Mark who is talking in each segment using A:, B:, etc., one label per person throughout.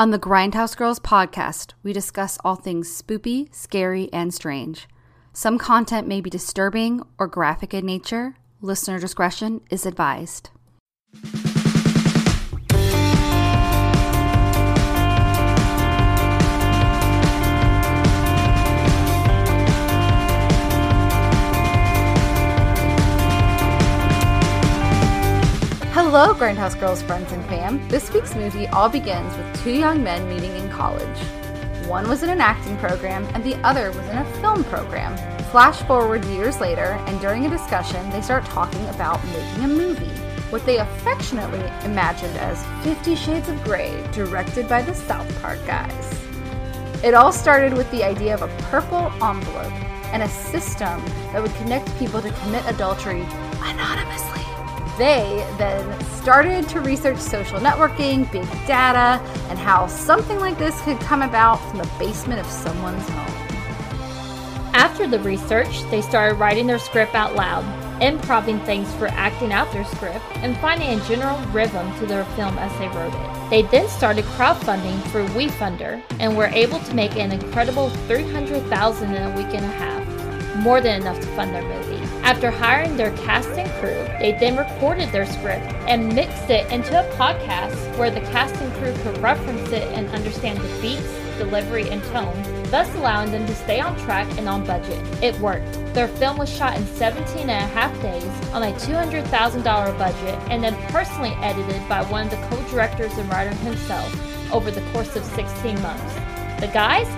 A: On the Grindhouse Girls podcast, we discuss all things spoopy, scary, and strange. Some content may be disturbing or graphic in nature. Listener discretion is advised. Hello, Grindhouse Girls, friends, and fam. This week's movie all begins with two young men meeting in college. One was in an acting program, and the other was in a film program. Flash forward years later, and during a discussion, they start talking about making a movie. What they affectionately imagined as Fifty Shades of Grey, directed by the South Park guys. It all started with the idea of a purple envelope and a system that would connect people to commit adultery anonymously. They then started to research social networking, big data, and how something like this could come about from the basement of someone's home.
B: After the research, they started writing their script out loud, improving things for acting out their script, and finding a general rhythm to their film as they wrote it. They then started crowdfunding through WeFunder and were able to make an incredible 300,000 in a week and a half, more than enough to fund their movie. After hiring their cast and crew, they then recorded their script and mixed it into a podcast where the cast and crew could reference it and understand the beats, delivery, and tone, thus allowing them to stay on track and on budget. It worked. Their film was shot in 17 and a half days on a $200,000 budget and then personally edited by one of the co-directors and writer himself over the course of 16 months. The guys?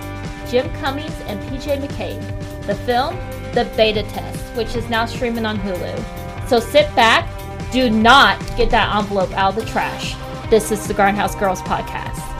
B: Jim Cummings and PJ McCabe. The film? The Beta Test, which is now streaming on Hulu. So sit back, do not get that envelope out of the trash. This is the Grindhouse Girls Podcast.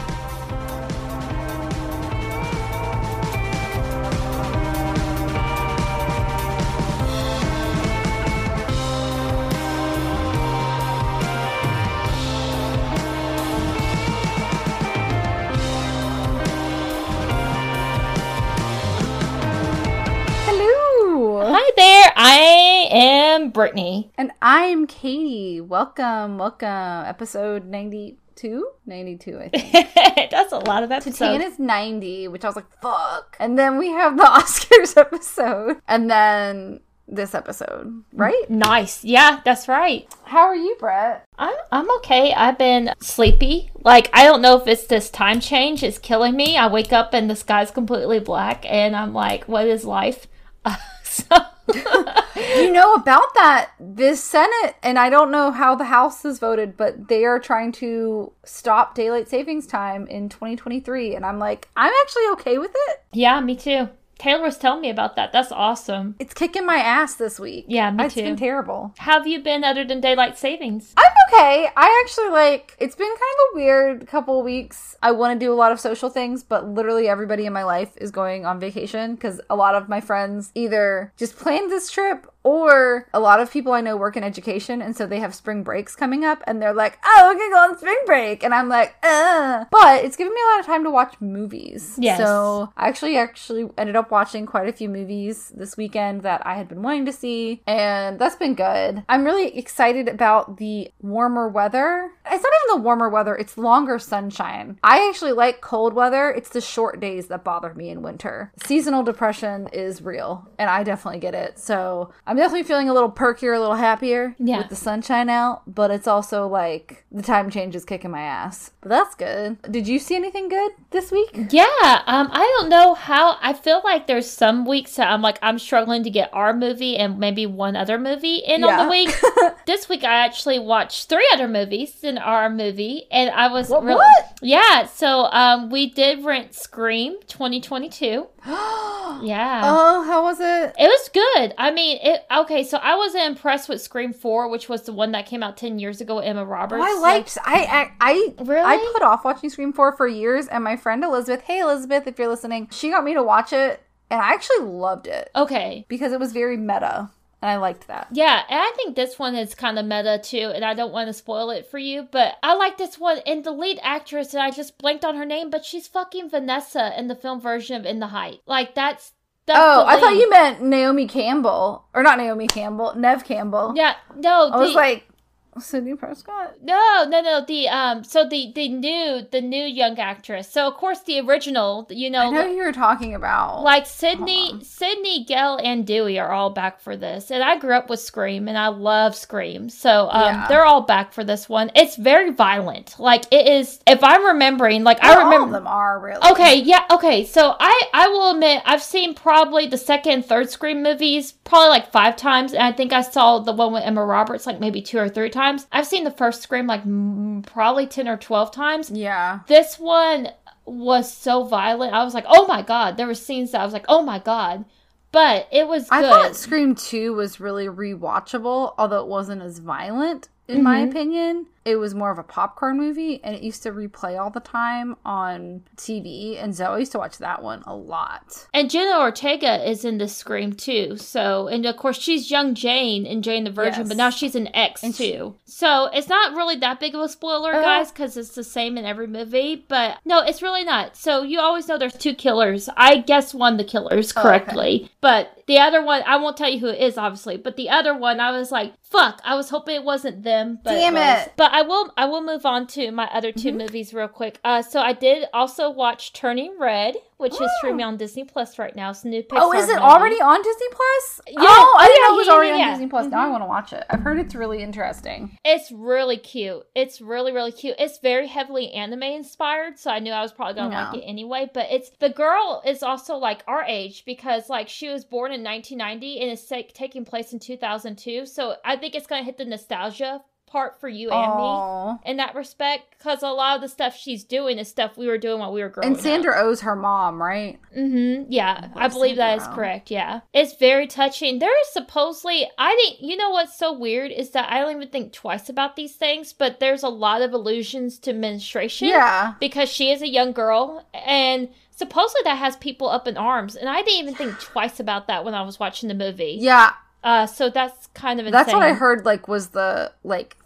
B: Am Brittany.
A: And I'm Katie. Welcome, welcome. Episode 92? 92, I think.
B: That's a lot of episodes.
A: Tana's 90, which I was like, fuck. And then we have the Oscars episode. And then this episode, right?
B: Nice. Yeah, that's right.
A: How are you, Brett?
B: I'm I'm okay. I've been sleepy. Like I don't know if it's this time change is killing me. I wake up and the sky's completely black and I'm like, what is life? so
A: you know about that? This Senate, and I don't know how the House has voted, but they are trying to stop daylight savings time in 2023. And I'm like, I'm actually okay with it.
B: Yeah, me too. Taylor was telling me about that. That's awesome.
A: It's kicking my ass this week.
B: Yeah, me
A: It's
B: too.
A: It's been terrible.
B: How have you been other than daylight savings?
A: I'm okay. I actually like it's been kind of a weird couple weeks. I want to do a lot of social things, but literally everybody in my life is going on vacation because a lot of my friends either just planned this trip or a lot of people I know work in education and so they have spring breaks coming up and they're like, "Oh, we're going to go on spring break." And I'm like, "Uh." But it's given me a lot of time to watch movies.
B: Yes.
A: So, I actually actually ended up watching quite a few movies this weekend that I had been wanting to see, and that's been good. I'm really excited about the warmer weather. It's not even the warmer weather, it's longer sunshine. I actually like cold weather. It's the short days that bother me in winter. Seasonal depression is real, and I definitely get it. So, I'm definitely feeling a little perkier, a little happier
B: Yeah.
A: with the sunshine out, but it's also like the time change is kicking my ass. But that's good. Did you see anything good this week?
B: Yeah, um, I don't know how. I feel like there's some weeks that I'm like I'm struggling to get our movie and maybe one other movie in on the week. this week I actually watched three other movies than our movie, and I was
A: What-
B: really
A: what?
B: yeah. So um, we did rent Scream 2022. Yeah.
A: Oh, how was it?
B: It was good. I mean, it okay. So I wasn't impressed with Scream Four, which was the one that came out ten years ago. Emma Roberts.
A: Oh, I liked. I I I,
B: Really?
A: I put off watching Scream Four for years, and my friend Elizabeth. Hey, Elizabeth, if you're listening, she got me to watch it, and I actually loved it
B: Okay.
A: because it was very meta, and I liked that.
B: Yeah, and I think this one is kind of meta too, and I don't want to spoil it for you, but I like this one. And the lead actress, and I just blanked on her name, but she's fucking Vanessa in the film version of In the Height. Like that's that's.
A: oh, I thought you meant Naomi Campbell, or not Naomi Campbell, Neve Campbell.
B: Yeah, no.
A: I was like, Sidney Prescott?
B: No, no, no. The um, so the the new the new young actress. So of course the original, you know,
A: I know who you're talking about.
B: like Sidney, Sidney, Gale, and Dewey are all back for this. And I grew up with Scream, and I love Scream, so um,
A: Yeah.
B: they're all back for this one. It's very violent. Like it is. If I'm remembering, like
A: Well,
B: I
A: all
B: remember
A: of them are really.
B: Okay, yeah, okay. So I I will admit I've seen probably the second and third Scream movies probably like five times, and I think I saw the one with Emma Roberts like maybe two or three times. I've seen the first Scream like mm, probably ten or twelve times.
A: Yeah.
B: This one was so violent. I was like, oh my god. There were scenes that I was like, oh my god. But it was
A: I
B: good.
A: thought Scream 2 was really rewatchable, although it wasn't as violent, in my
B: Mm-hmm.
A: opinion. It was more of a popcorn movie, and it used to replay all the time on TV, and Zoe used to watch that one a lot.
B: And Jenna Ortega is in this Scream too. So, and of course, she's young Jane in Jane the Virgin,
A: Yes.
B: but now she's an X
A: And she-
B: too. So it's not really that big of a spoiler,
A: Uh.
B: guys, because it's the same in every movie. But no, it's really not. So you always know there's two killers. I guess one the killers
A: Oh, okay.
B: correctly, but the other one, I won't tell you who it is, obviously. But the other one, I was like, fuck. I was hoping it wasn't them, but
A: Damn
B: was.
A: it.
B: But I will, I will move on to my other 2
A: Mm-hmm.
B: movies real quick. Uh, so I did also watch Turning Red, which is
A: Oh.
B: streaming on Disney Plus right now. It's a new Pixar
A: oh, is it
B: movie.
A: already on Disney Plus?
B: Yeah.
A: Oh, I
B: Oh,
A: didn't
B: yeah,
A: know it was
B: yeah,
A: already
B: yeah,
A: on. Disney Plus. Now
B: Mhm.
A: I want to watch it. I've heard it's really interesting.
B: It's really cute. It's really, really cute. It's very heavily anime inspired, so I knew I was probably gonna
A: Yeah.
B: like it anyway. But it's the girl is also like our age because like she was born in 1990 and it's taking place in 2002. So I think it's gonna hit the nostalgia part for you and me
A: Oh.
B: in that respect because a lot of the stuff she's doing is stuff we were doing while we were growing
A: And
B: up.
A: Sandra Oh's her mom, right?
B: Mm-hmm. Yeah, I
A: Love
B: believe that is correct. Yeah, it's very touching. There is supposedly, I think, you know what's so weird is that I don't even think twice about these things, but there's a lot of allusions to menstruation.
A: Yeah.
B: because she is a young girl, and supposedly that has people up in arms, and I didn't even think twice about that when I was watching the movie.
A: Yeah.
B: Uh, so that's kind of insane.
A: That's what I heard like was the like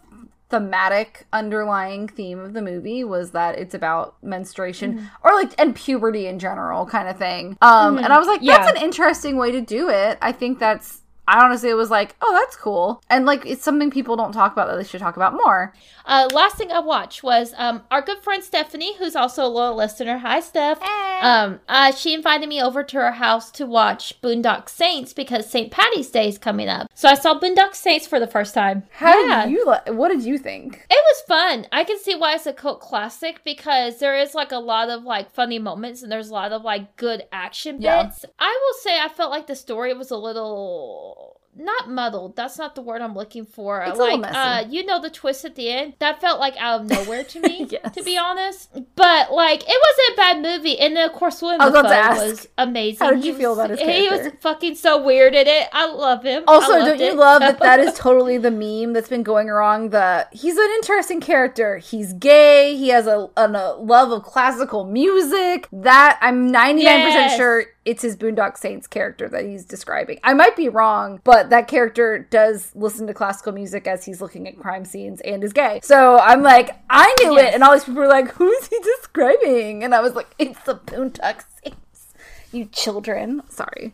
A: thematic underlying theme of the movie was that it's about menstruation
B: Mm-hmm.
A: or like and puberty in general kind of thing. Um and I was like that's
B: Yeah.
A: an interesting way to do it. I think that's I honestly was like, "Oh, that's cool." And like it's something people don't talk about that they should talk about more.
B: Uh, last thing I watched was um, our good friend Stephanie, who's also a loyal listener. Hi, Steph. Um, uh, she invited me over to her house to watch Boondock Saints because St. Patty's Day is coming up. So I saw Boondock Saints for the first time.
A: How
B: yeah.
A: did you li- what did you think?
B: It was fun. I can see why it's a cult classic because there is like a lot of like funny moments and there's a lot of like good action
A: Yeah.
B: bits. I will say I felt like the story was a little not muddled. That's not the word I'm looking for.
A: It's
B: like uh you know the twist at the end? That felt like out of nowhere to me,
A: Yes.
B: to be honest. But like it wasn't a bad movie. And then of course Willem
A: I was about to
B: Dafoe
A: ask,
B: was amazing.
A: how did
B: He
A: you feel
B: was-
A: about his character?
B: He was fucking so weird in it. I love him.
A: Also, don't you
B: it.
A: love that that is totally the meme that's been going around? The he's an interesting character. He's gay. He has a, an- a love of classical music. That I'm 99
B: Yes.
A: percent sure it's his Boondock Saints character that he's describing. I might be wrong, but that character does listen to classical music as he's looking at crime scenes and is gay. So I'm like, I knew it, and all these people were like, "Who is he describing?" And I was like, "It's the Boondock Saints." You children. Sorry.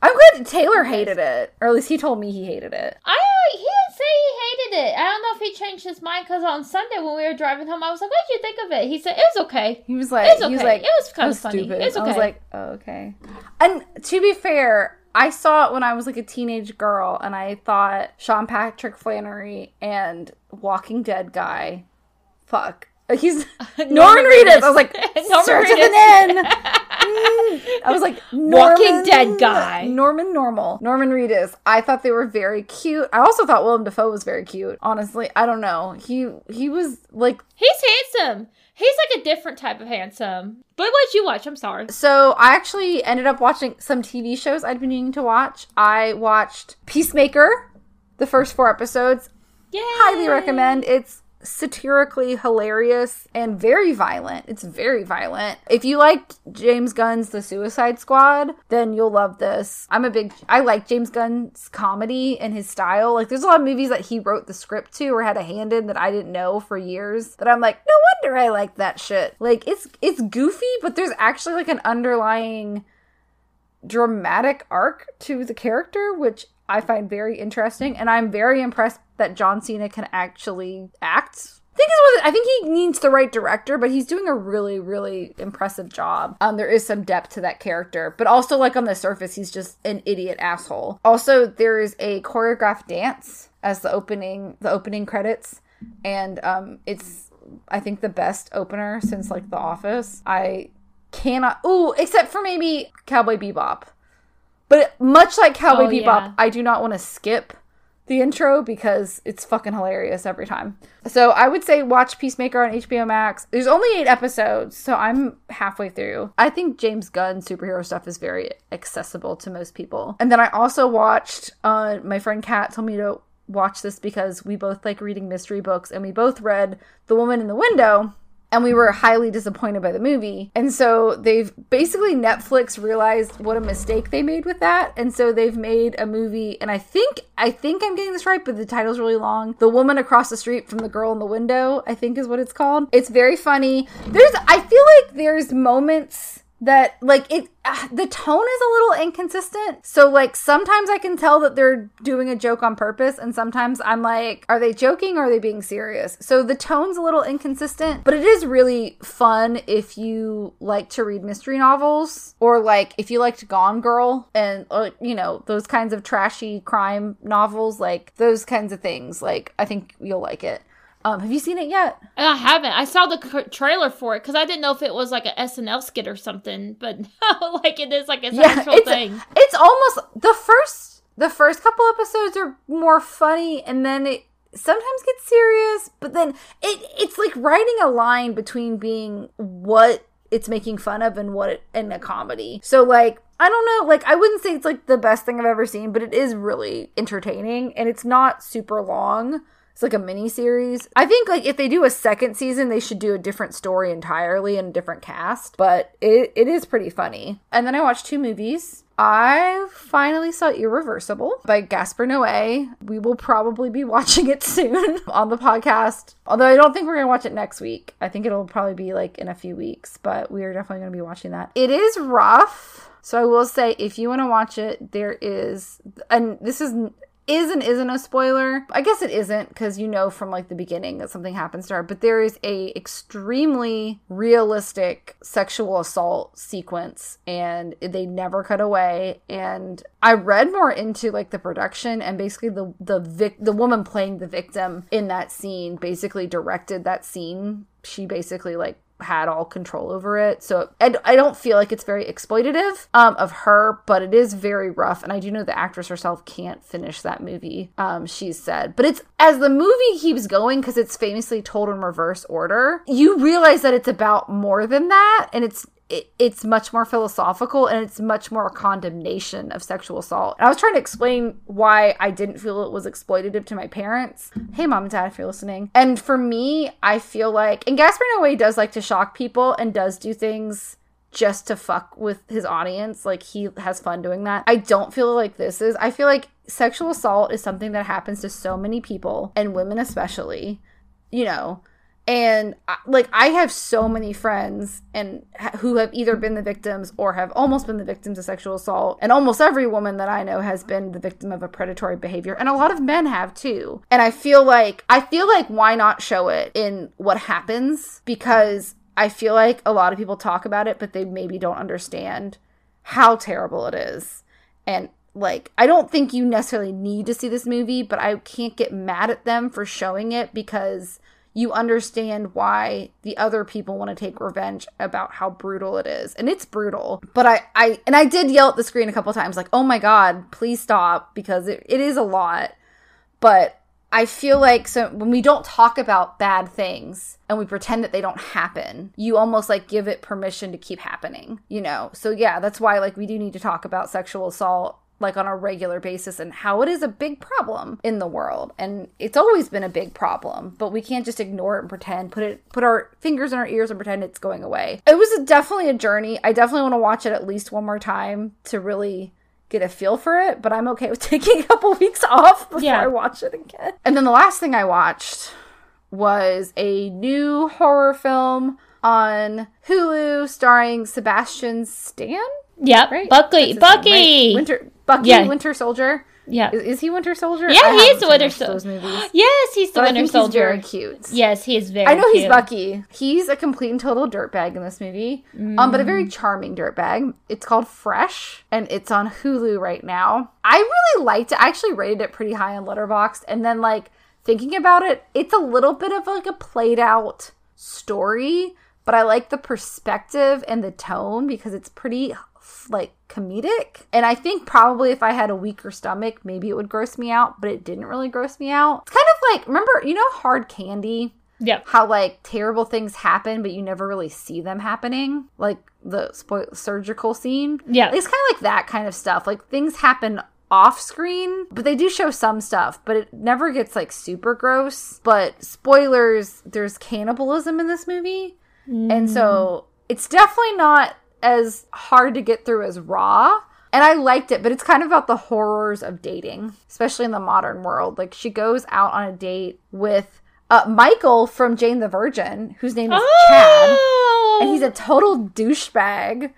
A: I'm glad Taylor hated it, or at least he told me he hated it.
B: I uh, he didn't say he hated it. I don't know if he changed his mind because on Sunday when we were driving home, I was like, "What did you think of it?" He said it was okay.
A: He was like,
B: It was
A: he was
B: okay.
A: like,
B: It was kinda
A: "So
B: funny.
A: stupid."
B: It's
A: I was like, oh, okay. And to be fair, I saw it when I was like a teenage girl, and I thought Sean Patrick Flanery and Walking Dead guy, fuck. He's Norman,
B: Norman
A: Reedus. I was like,
B: Norman
A: starts with an N. I was like,
B: Walking Dead guy.
A: Norman Normal, Norman Reedus. I thought they were very cute. I also thought Willem Dafoe was very cute. Honestly, I don't know. He he was like
B: He's handsome. He's like a different type of handsome. But what did you watch? I'm sorry.
A: So I actually ended up watching some TV shows I'd been needing to watch. I watched Peacemaker, the first four episodes.
B: Yeah.
A: Highly recommend. It's satirically hilarious and very violent. It's very violent. If you liked James Gunn's The Suicide Squad, then you'll love this. I'm a big I like James Gunn's comedy and his style. Like there's a lot of movies that he wrote the script to or had a hand in that I didn't know for years that I'm like, no wonder I like that shit. Like it's it's goofy, but there's actually like an underlying dramatic arc to the character, which I find very interesting, and I'm very impressed that John Cena can actually act. I think, I think he needs the right director, but he's doing a really, really impressive job. Um, there is some depth to that character, but also like on the surface, he's just an idiot asshole. Also, there is a choreographed dance as the opening, the opening credits, and um, it's I think the best opener since like The Office. I cannot. Ooh, except for maybe Cowboy Bebop. But much like Cowboy
B: Oh,
A: Bebop,
B: yeah.
A: I do not want to skip the intro because it's fucking hilarious every time. So I would say watch Peacemaker on HBO Max. There's only eight episodes, so I'm halfway through. I think James Gunn superhero stuff is very accessible to most people. And then I also watched. Uh, my friend Kat told me to watch this because we both like reading mystery books, and we both read The Woman in the Window and we were highly disappointed by the movie. And so they've basically Netflix realized what a mistake they made with that, and so they've made a movie. And I think I think I'm getting this right, but the title's really long. The woman across the street from the girl in the window, I think is what it's called. It's very funny. There's I feel like there's moments that like it uh, the tone is a little inconsistent. So like sometimes i can tell that they're doing a joke on purpose and sometimes i'm like are they joking or are they being serious? So the tone's a little inconsistent but it is really fun if you like to read mystery novels or like if you liked gone girl and uh, you know those kinds of trashy crime novels like those kinds of things. Like i think you'll like it um have you seen it yet
B: I haven't. I saw the trailer for it because I didn't know if it was like a SNL skit or something, but no, like it is like it's an actual
A: it's,
B: thing.
A: It's almost the first the first couple episodes are more funny and then it sometimes gets serious, but then it it's like writing a line between being what it's making fun of and what it in a comedy. So like I don't know, like I wouldn't say it's like the best thing I've ever seen, but it is really entertaining and it's not super long. It's like a mini series. I think like if they do a second season, they should do a different story entirely and a different cast. But it, it is pretty funny. And then I watched two movies. I finally saw Irreversible by Gaspar Noé. We will probably be watching it soon on the podcast. Although I don't think we're gonna watch it next week. I think it'll probably be like in a few weeks, but we are definitely gonna be watching that. It is rough. So I will say if you want to watch it, there is and this is is and isn't a spoiler. I guess it isn't because you know from like the beginning that something happens to her, but there is a extremely realistic sexual assault sequence and they never cut away and I read more into like the production and basically the the vic- the woman playing the victim in that scene basically directed that scene. She basically like had all control over it. So I, I don't feel like it's very exploitative um, of her, but it is very rough. And I do know the actress herself can't finish that movie, um, she's said. But it's as the movie keeps going, because it's famously told in reverse order, you realize that it's about more than that. And it's it, it's much more philosophical and it's much more a condemnation of sexual assault. I was trying to explain why I didn't feel it was exploitative to my parents. Hey, mom and dad, if you're listening. And for me, I feel like, and Gaspar Noé does like to shock people and does do things just to fuck with his audience. Like he has fun doing that. I don't feel like this is. I feel like sexual assault is something that happens to so many people and women especially. You know, and like i have so many friends and who have either been the victims or have almost been the victims of sexual assault. And almost every woman that i know has been the victim of a predatory behavior. And a lot of men have too. And i feel like i feel like why not show it in what happens? Because i feel like a lot of people talk about it but they maybe don't understand how terrible it is. And like i don't think you necessarily need to see this movie but i can't get mad at them for showing it because you understand why the other people want to take revenge about how brutal it is and it's brutal. But i i and i did yell at the screen a couple times like oh my god please stop because it, it is a lot. But i feel like so when we don't talk about bad things and we pretend that they don't happen you almost like give it permission to keep happening you know? So yeah that's why like we do need to talk about sexual assault like on a regular basis and how it is a big problem in the world and it's always been a big problem but we can't just ignore it and pretend put it put our fingers in our ears and pretend it's going away it was a, definitely a journey i definitely want to watch it at least one more time to really get a feel for it but i'm okay with taking a couple weeks off before
B: Yeah.
A: i watch it again and then the last thing i watched was a new horror film on hulu starring sebastian stan
B: Yep.
A: right? Name,
B: Bucky.
A: right? Winter Bucky,
B: Yeah.
A: Winter Soldier.
B: Yeah.
A: Is, is he Winter Soldier?
B: Yeah,
A: I
B: he is the Winter Soldier. Yes, he's the
A: But
B: Winter Soldier.
A: he's very cute.
B: Yes, he is very.
A: I know he's. Bucky. He's a complete and total dirtbag in this movie, um, but a very
B: Mm.
A: charming dirtbag. It's called Fresh, and it's on Hulu right now. I really liked it. I actually rated it pretty high on Letterboxd, and then like thinking about it, it's a little bit of like a played out story, but I like the perspective and the tone because it's pretty like comedic. And I think probably if I had a weaker stomach, maybe it would gross me out, but it didn't really gross me out. It's kind of like remember, you know hard candy?
B: Yeah.
A: how like terrible things happen but you never really see them happening like the spoil- surgical scene
B: Yeah.
A: it's kind of like that kind of stuff like things happen off screen but they do show some stuff but it never gets like super gross but spoilers there's cannibalism in this movie and so mm. it's definitely not as hard to get through as raw and I liked it, but it's kind of about the horrors of dating, especially in the modern world. Like she goes out on a date with uh, Michael from Jane the Virgin, whose name is Chad,
B: Oh,
A: and he's a total douchebag.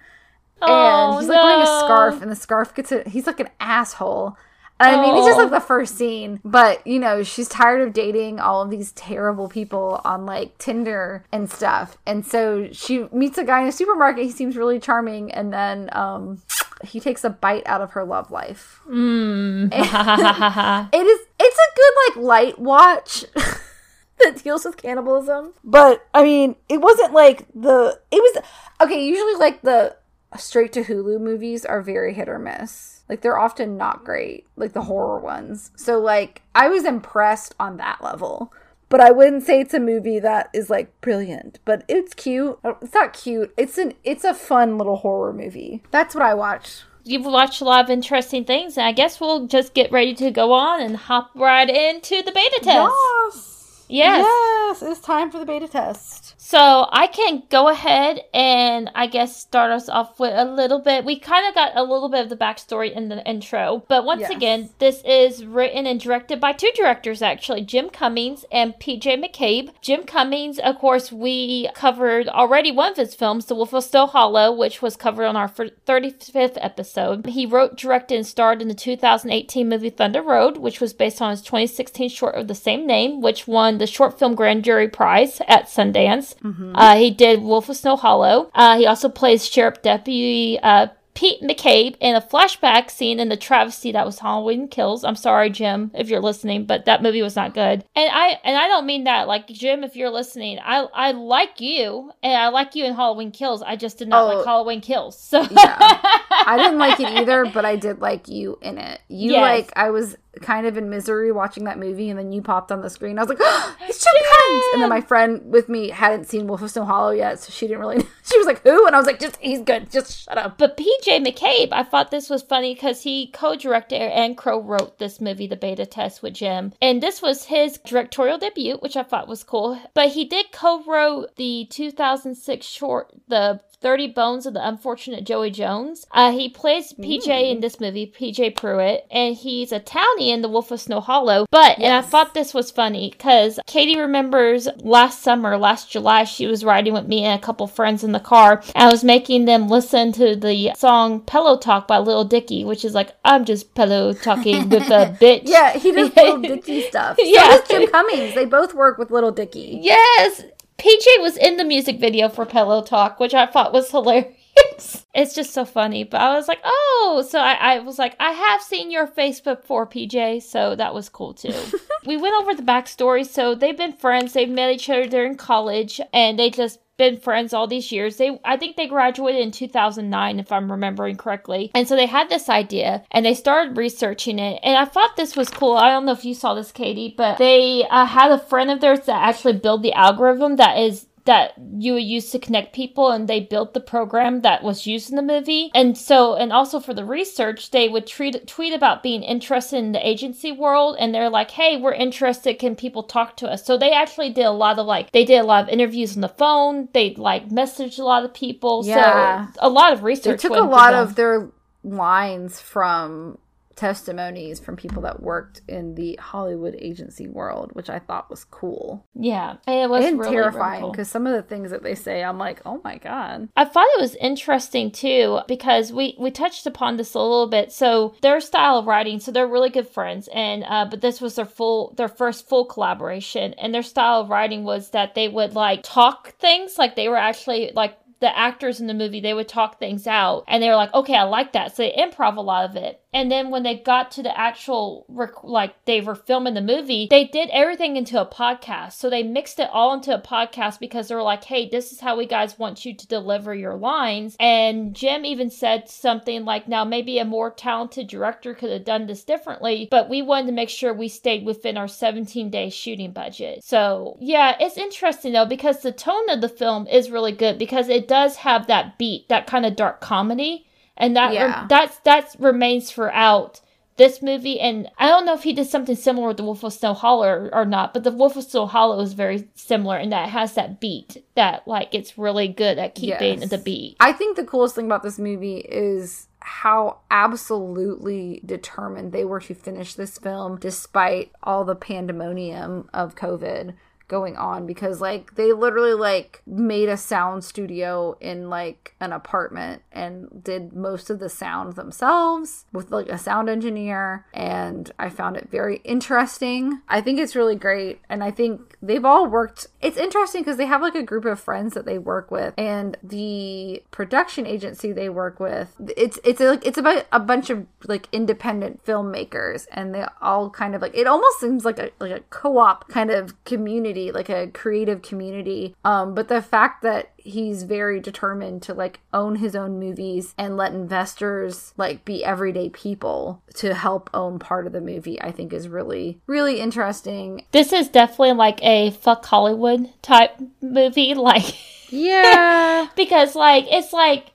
B: Oh,
A: and he's like wearing a scarf, and the scarf gets it. He's like an asshole. And I mean, it's just
B: Oh.
A: like the first scene, but you know, she's tired of dating all of these terrible people on like Tinder and stuff. And so she meets a guy in a supermarket. He seems really charming, and then um, he takes a bite out of her love life.
B: Mm.
A: It is. It's a good like light watch that deals with cannibalism. But I mean, it wasn't like the. It was okay. Usually, like the straight to Hulu movies are very hit or miss. Like they're often not great. Like the horror ones. So like I was impressed on that level. But I wouldn't say it's a movie that is like brilliant, but it's cute. Oh, it's not cute. It's an it's a fun little horror movie. That's what I watched.
B: You've watched a lot of interesting things, and I guess we'll just get ready to go on and hop right into the beta test.
A: Yes.
B: Yes.
A: Yes, it's time for the beta test.
B: So I can go ahead and I guess start us off with a little bit. We kind of got a little bit of the backstory in the intro, but once
A: Yes.
B: again, this is written and directed by two directors actually, Jim Cummings and PJ McCabe. Jim Cummings, of course, we covered already one of his films, The Wolf of Still Hollow, which was covered on our 35th episode. He wrote, directed, and starred in the 2018 movie Thunder Road, which was based on his 2016 short of the same name, which won the Short Film Grand Jury Prize at Sundance. Uh, he did Wolf of Snow Hollow. Uh, he also plays Sheriff Deputy uh, Pete McCabe in a flashback scene in the travesty that was Halloween Kills. I'm sorry, Jim, if you're listening, but that movie was not good. And I and I don't mean that like Jim, if you're listening, I I like you and I like you in Halloween Kills. I just did not
A: Oh.
B: like Halloween Kills. So
A: Yeah. I didn't like it either, but I did like you in it. You
B: Yes.
A: like I was kind of in misery watching that movie, and then you popped on the screen. I was like, oh, "It's Jim Cummings!" And then my friend with me hadn't seen Wolf of Snow Hollow yet, so she didn't really. Know. She was like, "Who?" And I was like, "Just he's good. Just shut up."
B: But PJ McCabe, I thought this was funny because he co-directed and co-wrote this movie, The Beta Test, with Jim, and this was his directorial debut, which I thought was cool. But he did co-wrote the 2006 short, The 30 Bones of the Unfortunate Joey Jones. Uh, he plays PJ in this movie, PJ Pruitt, and he's a townie in The Wolf of Snow Hollow. But, and I thought this was funny because Katie remembers last summer, last July, she was riding with me and a couple friends in the car. And I was making them listen to the song Pillow Talk by Little Dicky, which is like, I'm just pillow talking with a bitch.
A: Yeah, he does little Dicky stuff. So
B: Yeah.
A: Jim Cummings. They both work with Little Dicky.
B: Yes! PJ was in the music video for Pillow Talk, which I thought was hilarious. it's just so funny. But I was like, oh, so I, I was like, I have seen your face before, PJ, so that was cool too. we went over the backstory. So they've been friends, they've met each other during college, and they just been friends all these years. They I think they graduated in 2009 if I'm remembering correctly. And so they had this idea and they started researching it. And I thought this was cool. I don't know if you saw this Katie, but they uh, had a friend of theirs that actually built the algorithm that is that you would use to connect people and they built the program that was used in the movie. And so and also for the research they would tweet tweet about being interested in the agency world and they're like hey we're interested. Can people talk to us? So they actually did a lot of like they did a lot of interviews on the phone. They like messaged a lot of people.
A: Yeah.
B: so a lot of research.
A: They
B: took
A: a lot of their lines from testimonies from people that worked in the Hollywood agency world, which I thought was cool.
B: Yeah, it was
A: and
B: really,
A: terrifying
B: really
A: because
B: cool.
A: some of the things that they say, I'm like, oh my god.
B: I thought it was interesting too because we we touched upon this a little bit. So their style of writing, so they're really good friends, and uh, but this was their full their first full collaboration, and their style of writing was that they would like talk things like they were actually like the actors in the movie they would talk things out and they were like okay i like that. So they improv a lot of it. And then when they got to the actual rec- like they were filming the movie they did everything into a podcast. So they mixed it all into a podcast because they were like hey this is how we guys want you to deliver your lines. And jim even said something like now maybe a more talented director could have done this differently but we wanted to make sure we stayed within our 17 day shooting budget. So yeah it's interesting though because the tone of the film is really good because it does have that beat that kind of dark comedy and that
A: Yeah.
B: that's that remains throughout this movie and i don't know if he did something similar with the wolf of snow hollow or, or not but the wolf of snow hollow is very similar in that it has that beat that like it's really good at keeping
A: Yes.
B: the beat
A: I think the coolest thing about this movie is how absolutely determined they were to finish this film despite all the pandemonium of COVID going on because like they literally like made a sound studio in like an apartment and did most of the sound themselves with like a sound engineer and I found it very interesting. I think it's really great and I think they've all worked it's interesting because they have like a group of friends that they work with and the production agency they work with it's it's like it's about a bunch of like independent filmmakers and they all kind of like it almost seems like a like a co-op kind of community like a creative community. Um but the fact that he's very determined to like own his own movies and let investors like be everyday people to help own part of the movie i think is really really interesting.
B: This is definitely like a fuck hollywood type movie like
A: yeah.
B: because like it's like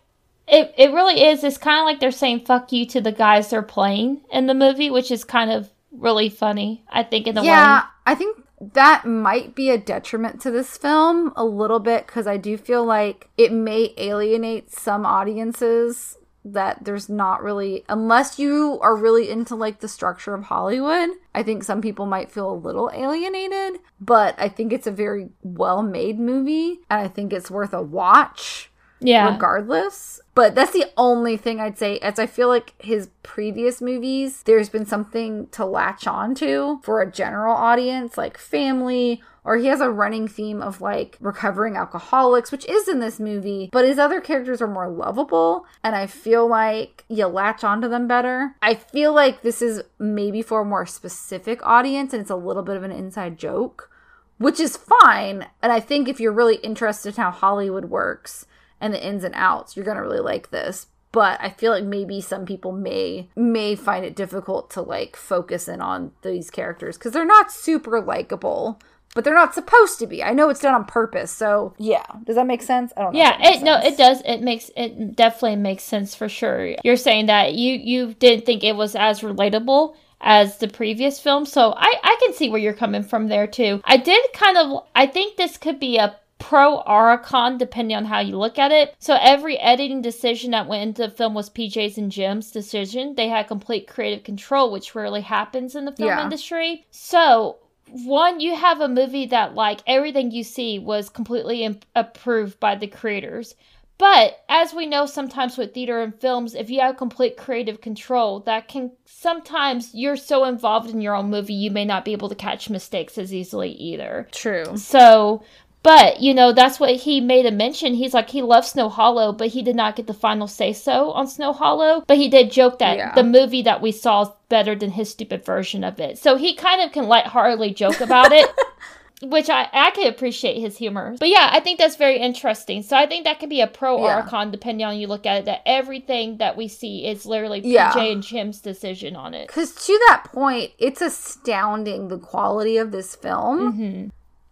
B: it, it really is. It's kind of like they're saying fuck you to the guys they're playing in the movie which is kind of really funny i think in the
A: yeah
B: way.
A: I think that might be a detriment to this film a little bit because i do feel like it may alienate some audiences that there's not really unless you are really into like the structure of hollywood i think some people might feel a little alienated but i think it's a very well made movie and i think it's worth a watch
B: yeah
A: regardless. But that's the only thing I'd say, as I feel like his previous movies, there's been something to latch on to for a general audience, like family, or he has a running theme of like recovering alcoholics, which is in this movie, but his other characters are more lovable, and I feel like you latch onto them better. I feel like this is maybe for a more specific audience, and it's a little bit of an inside joke which is fine. And I think if you're really interested in how Hollywood works and the ins and outs, you're gonna really like this. But I feel like maybe some people may may find it difficult to like focus in on these characters because they're not super likable, but they're not supposed to be. I know it's done on purpose, so yeah. Does that make sense? I don't know.
B: yeah it no it does it makes it definitely makes sense for sure you're saying that you you didn't think it was as relatable as the previous film so i i can see where you're coming from there too i did kind of i think this could be a pro or a con depending on how you look at it. So every editing decision that went into the film was pj's and jim's decision. They had complete creative control which rarely happens in the film
A: Yeah.
B: industry. So one you have a movie that like everything you see was completely Im- approved by the creators. But as we know sometimes with theater and films if you have complete creative control that can sometimes you're so involved in your own movie you may not be able to catch mistakes as easily either.
A: True.
B: so but you know that's what he made a mention he's like he loves snow hollow but he did not get the final say so on snow hollow but he did joke that
A: Yeah.
B: the movie that we saw is better than his stupid version of it so he kind of can lightheartedly joke about it which I, I can appreciate his humor. But yeah, I think that's very interesting. So I think that can be a pro or a con depending on you look at it. That everything that we see is literally
A: Yeah.
B: PJ and Jim's decision on it.
A: Because to that point, it's astounding the quality of this film.
B: hmm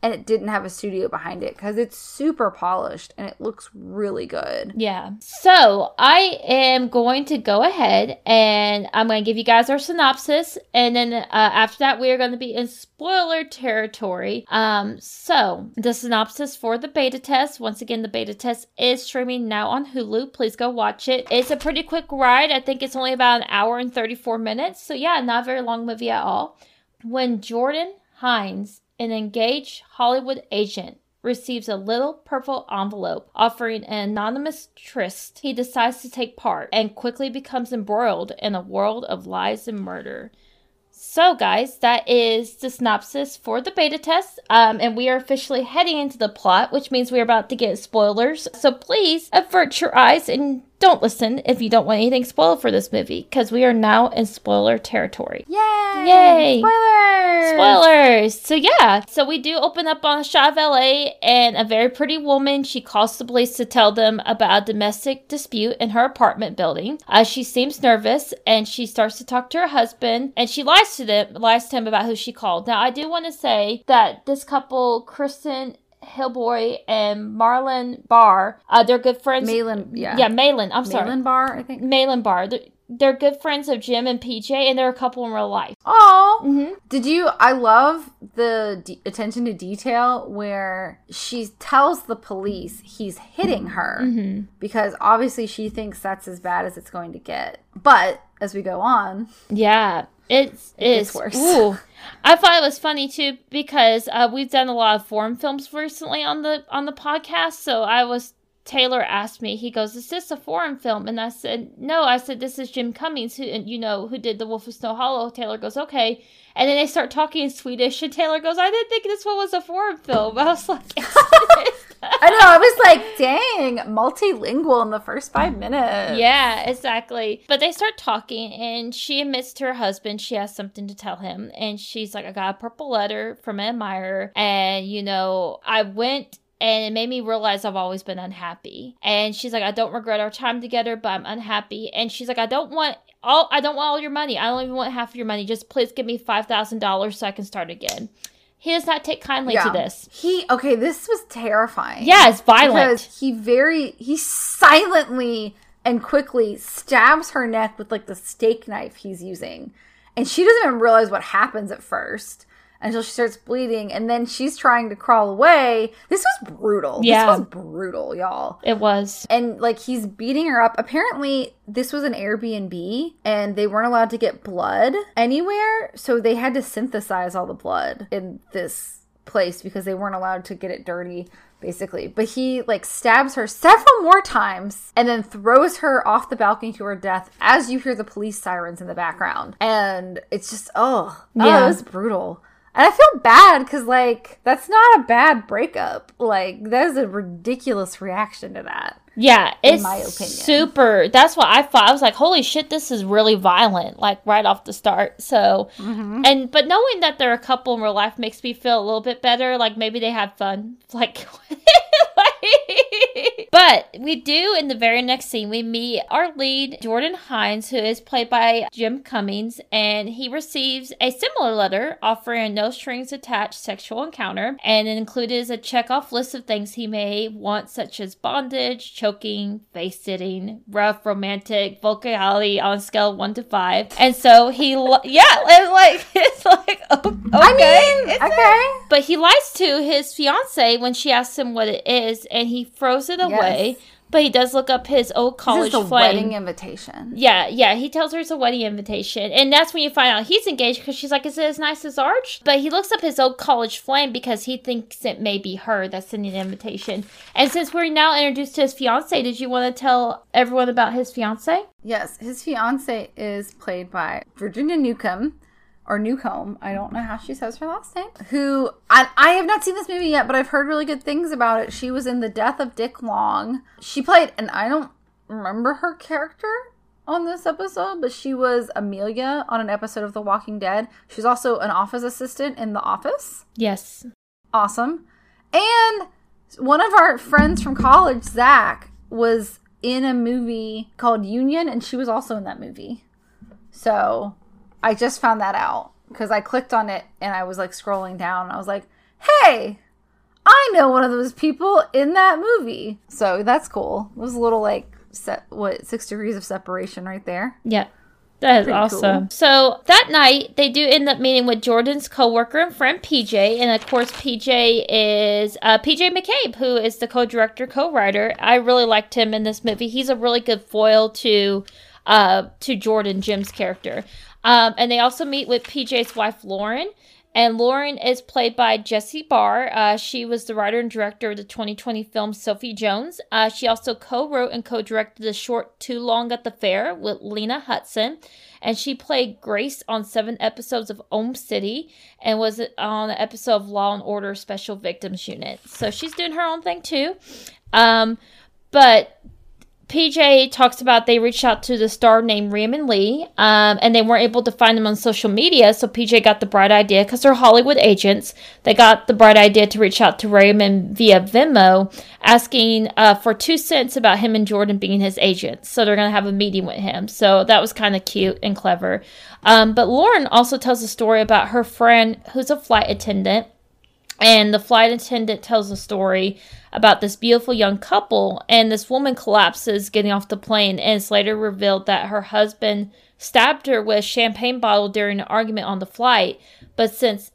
A: and it didn't have a studio behind it because it's super polished and it looks really good.
B: Yeah. So I am going to go ahead and I'm going to give you guys our synopsis. And then uh, after that, we are going to be in spoiler territory. Um, so the synopsis for the beta test once again, the beta test is streaming now on Hulu. Please go watch it. It's a pretty quick ride. I think it's only about an hour and 34 minutes. So, yeah, not a very long movie at all. When Jordan Hines an engaged Hollywood agent receives a little purple envelope offering an anonymous tryst. He decides to take part and quickly becomes embroiled in a world of lies and murder. So, guys, that is the synopsis for the beta test. Um, and we are officially heading into the plot, which means we're about to get spoilers. So, please avert your eyes and don't listen if you don't want anything spoiled for this movie because we are now in spoiler territory.
A: Yay!
B: Yay!
A: Spoilers!
B: Spoilers! So, yeah, so we do open up on a shot of LA and a very pretty woman. She calls the police to tell them about a domestic dispute in her apartment building. Uh, she seems nervous and she starts to talk to her husband and she lies to them, lies to him about who she called. Now, I do want to say that this couple, Kristen Hillboy and Marlon Barr. Uh, they're good friends.
A: Malin, yeah.
B: Yeah, Malin. I'm sorry.
A: Malin Bar, I think.
B: Malin Barr. They're, they're good friends of Jim and PJ, and they're a couple in real life.
A: Oh,
B: Mhm.
A: did you? I love the de- attention to detail where she tells the police he's hitting her
B: Mm-hmm.
A: because obviously she thinks that's as bad as it's going to get. But as we go on,
B: Yeah, it's
A: It
B: it's
A: worse.
B: Ooh. I thought it was funny too because uh, we've done a lot of foreign films recently on the on the podcast. So I was Taylor asked me, he goes, "Is this a foreign film?" And I said, "No." I said, "This is Jim Cummings, who and you know who did The Wolf of Snow Hollow." Taylor goes, "Okay," and then they start talking in Swedish, and Taylor goes, "I didn't think this one was a foreign film." I was like,
A: I know I was like, "Dang, multilingual in the first five minutes."
B: Yeah, exactly. But they start talking, and she admits to her husband she has something to tell him. And she's like, I got a purple letter from an admirer, and you know, I went. And it made me realize I've always been unhappy. And she's like, I don't regret our time together, but I'm unhappy. And she's like, I don't want all. I don't want all your money. I don't even want half of your money. Just please give me five thousand dollars so I can start again. He does not take kindly to this.
A: He okay. This was terrifying.
B: Yeah, it's violent.
A: because he very he silently and quickly stabs her neck with like the steak knife he's using, and she doesn't even realize what happens at first until she starts bleeding, and then she's trying to crawl away. This was brutal.
B: Yeah.
A: this was brutal, y'all.
B: It was.
A: And like he's beating her up. Apparently, this was an Airbnb and they weren't allowed to get blood anywhere. So they had to synthesize all the blood in this place because they weren't allowed to get it dirty, basically. But he like stabs her several more times and then throws her off the balcony to her death as you hear the police sirens in the background. And it's just, oh, oh,
B: Yeah.
A: it was brutal. And I feel bad because, like, that's not a bad breakup. Like, that is a ridiculous reaction to that.
B: Yeah, it's
A: my opinion.
B: super. That's what I thought. I was like, "Holy shit, this is really violent!" Like right off the start. So,
A: Mm-hmm.
B: and but knowing that they're a couple in real life makes me feel a little bit better. Like maybe they had fun. Like, but we do in the very next scene we meet our lead Jordan Hines, who is played by Jim Cummings, and he receives a similar letter offering a no strings attached sexual encounter, and it included is a check off list of things he may want, such as bondage, choking, face sitting, rough, romantic, vocality on scale one to five. And so he, li- yeah, it's like it's like okay,
A: I mean,
B: It's-
A: okay.
B: but he lies to his fiance when she asks him what it is, and he throws it away. But he does look up his old college This
A: is the
B: flame.
A: wedding invitation.
B: Yeah, yeah. He tells her it's a wedding invitation, and that's when you find out he's engaged because she's like, "Is it as nice as Arch?" But he looks up his old college flame because he thinks it may be her that's sending the invitation. And since we're now introduced to his fiance, did you want to tell everyone about his fiance?
A: Yes, his fiance is played by Virginia Newcomb or Newcomb. I don't know how she says her last name. Who I, I have not seen this movie yet, but I've heard really good things about it. She was in The Death of Dick Long. She played, and I don't remember her character on this episode, but she was Amelia on an episode of The Walking Dead. She's also an office assistant in The Office.
B: Yes.
A: Awesome. And one of our friends from college, Zach, was in a movie called Union, and she was also in that movie. So I just found that out because I clicked on it and I was like scrolling down. I was like, hey, I know one of those people in that movie. So that's cool. It was a little like set what six degrees of separation right there.
B: Yeah. That is
A: Pretty
B: awesome.
A: cool.
B: So that night, they do end up meeting with Jordan's coworker and friend PJ, and of course, PJ is uh, PJ McCabe, who is the co-director, co-writer. I really liked him in this movie. He's a really good foil to uh, to Jordan Jim's character. Um, and they also meet with PJ's wife Lauren, and Lauren is played by Jessie Barr. Uh, she was the writer and director of the 2020 film Sophie Jones. Uh, she also co wrote and co directed the short Too Long at the Fair with Lena Hudson. And she played Grace on seven episodes of Om City and was on an episode of Law and Order Special Victims Unit. So she's doing her own thing too. Um, but PJ talks about they reached out to the star named Raymond Lee, um, and they weren't able to find him on social media. So PJ got the bright idea because they're Hollywood agents. They got the bright idea to reach out to Raymond via Venmo, asking uh, for two cents about him and Jordan being his agents. So they're gonna have a meeting with him. So that was kind of cute and clever. Um, but Lauren also tells a story about her friend who's a flight attendant and the flight attendant tells a story about this beautiful young couple and this woman collapses getting off the plane and it's later revealed that her husband stabbed her with a champagne bottle during an argument on the flight. But since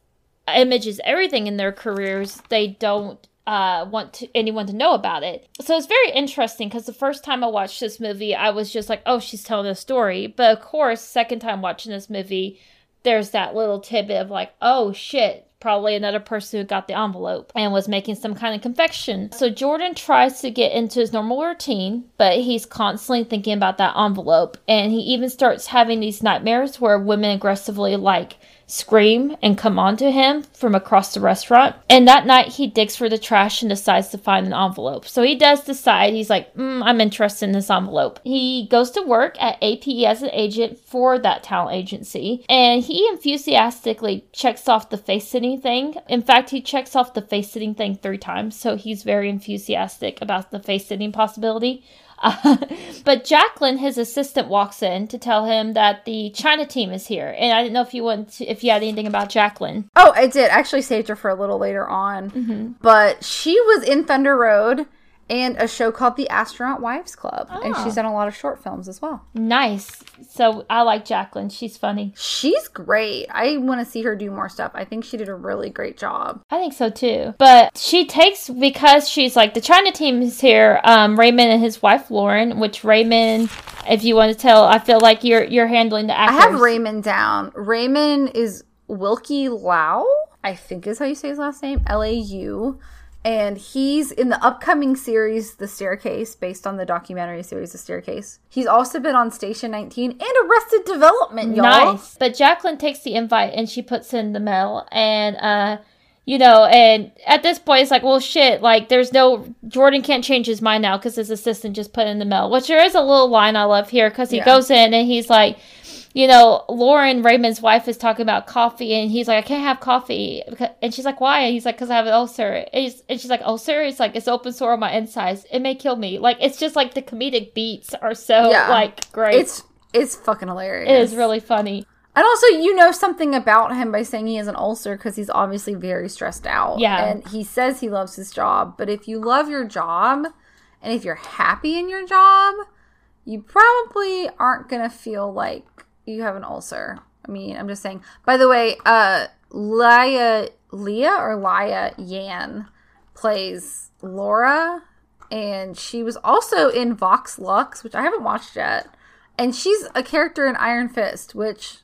B: image is everything in their careers they don't uh, want to, anyone to know about it. So it's very interesting because the first time i watched this movie i was just like oh she's telling a story. But of course second time watching this movie there's that little tidbit of like, oh shit, probably another person who got the envelope and was making some kind of confection. So Jordan tries to get into his normal routine, but he's constantly thinking about that envelope. And he even starts having these nightmares where women aggressively like scream and come onto him from across the restaurant. And that night he digs for the trash and decides to find an envelope. So he does decide, he's like, mm, I'm interested in this envelope. He goes to work at APE as an agent for that talent agency and he enthusiastically checks off the face sitting thing. In fact, he checks off the face sitting thing three times. So he's very enthusiastic about the face sitting possibility. Uh, but Jacqueline, his assistant, walks in to tell him that the China team is here, and I didn't know if you want to, if you had anything about Jacqueline.
A: Oh, I did. I actually saved her for a little later on. But she was in Thunder Road and a show called The Astronaut Wives Club. And
B: Oh.
A: she's done a lot of short films as well.
B: Nice. So I like Jacqueline. She's funny.
A: She's great. I want to see her do more stuff. I think she did a really great job.
B: I think so too. But she takes because she's like the China team is here. Um, Raymond and his wife Lauren, which Raymond, if you want to tell, I feel like you're you're handling the actors.
A: I have Raymond down. Raymond is Wilky Lau, I think is how you say his last name, L A U. And he's in the upcoming series, The Staircase, based on the documentary series, The Staircase. He's also been on Station 19 and Arrested Development, y'all.
B: Nice. But Jacqueline takes the invite and she puts in the mail. And, uh, you know, and at this point, it's like, well, shit, like, there's no, Jordan can't change his mind now because his assistant just put in the mail. Which there is a little line I love here because he
A: Yeah.
B: goes in and he's like, you know, Lauren Raymond's wife is talking about coffee, and he's like, I can't have coffee. And she's like, why? And he's like, because I have an ulcer. And, and she's like, ulcer? It's like, it's open sore on my insides. It may kill me. Like, it's just like the comedic beats are so,
A: Yeah.
B: like, great.
A: It's it's fucking hilarious.
B: it is really funny.
A: And also, you know something about him by saying he has an ulcer because he's obviously very stressed out.
B: Yeah.
A: And he says he loves his job. But if you love your job and if you're happy in your job, you probably aren't going to feel like you have an ulcer. I mean, I'm just saying. By the way, uh, Leah or Laya Yan plays Laura. And she was also in Vox Lux, which I haven't watched yet. And she's a character in Iron Fist, which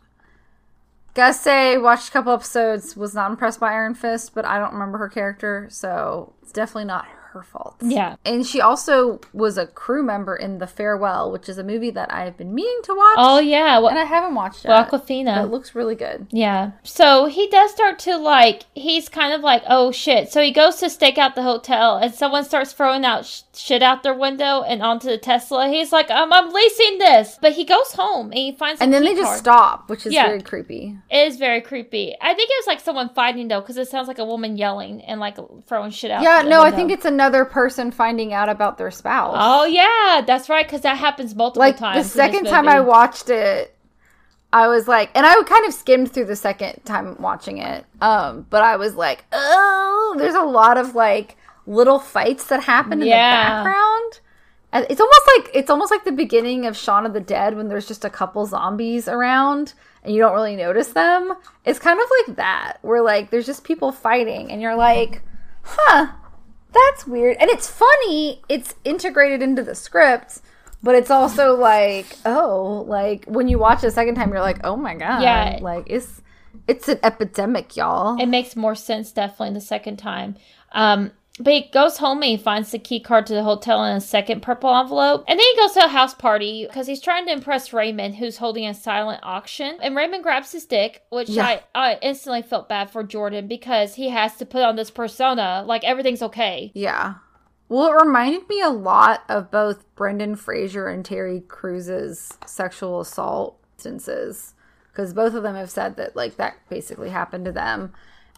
A: gotta say, watched a couple episodes, was not impressed by Iron Fist, but I don't remember her character, so it's definitely not her fault.
B: Yeah.
A: And she also was a crew member in The Farewell, which is a movie that I have been meaning to watch.
B: Oh, yeah. Well,
A: and I haven't watched it.
B: well,
A: But it looks really good.
B: Yeah. So he does start to like, he's kind of like, oh shit. So he goes to stake out the hotel and someone starts throwing out sh- shit out their window and onto the Tesla. He's like, um, I'm leasing this. But he goes home and he finds
A: And then they just
B: card.
A: stop, which is
B: Yeah.
A: very creepy.
B: It is very creepy. I think it was like someone fighting though, because it sounds like a woman yelling and like throwing shit out.
A: Yeah, no, I think it's another person finding out about their spouse.
B: Oh yeah, that's right, because that happens multiple
A: like
B: times.
A: the second time. I watched it, I was like, and I kind of skimmed through the second time watching it. Um, but I was like, oh, there's a lot of like little fights that happen in
B: Yeah.
A: the background. And It's almost like it's almost like the beginning of Shaun of the Dead when there's just a couple zombies around and you don't really notice them. It's kind of like that, where like there's just people fighting and you're like, huh, that's weird. And it's funny, it's integrated into the script, but it's also like, oh, like when you watch it a second time, you're like, oh my god,
B: Yeah.
A: like it's it's an epidemic, y'all.
B: it makes more sense definitely the second time. Um, but he goes home and he finds the key card to the hotel in a second purple envelope. And then he goes to a house party because he's trying to impress Raymond, who's holding a silent auction. And Raymond grabs his dick, which
A: Yeah.
B: I, I instantly felt bad for Jordan because he has to put on this persona like everything's okay.
A: Yeah. Well, it reminded me a lot of both Brendan Fraser and Terry Crews's sexual assault instances because both of them have said that like that basically happened to them.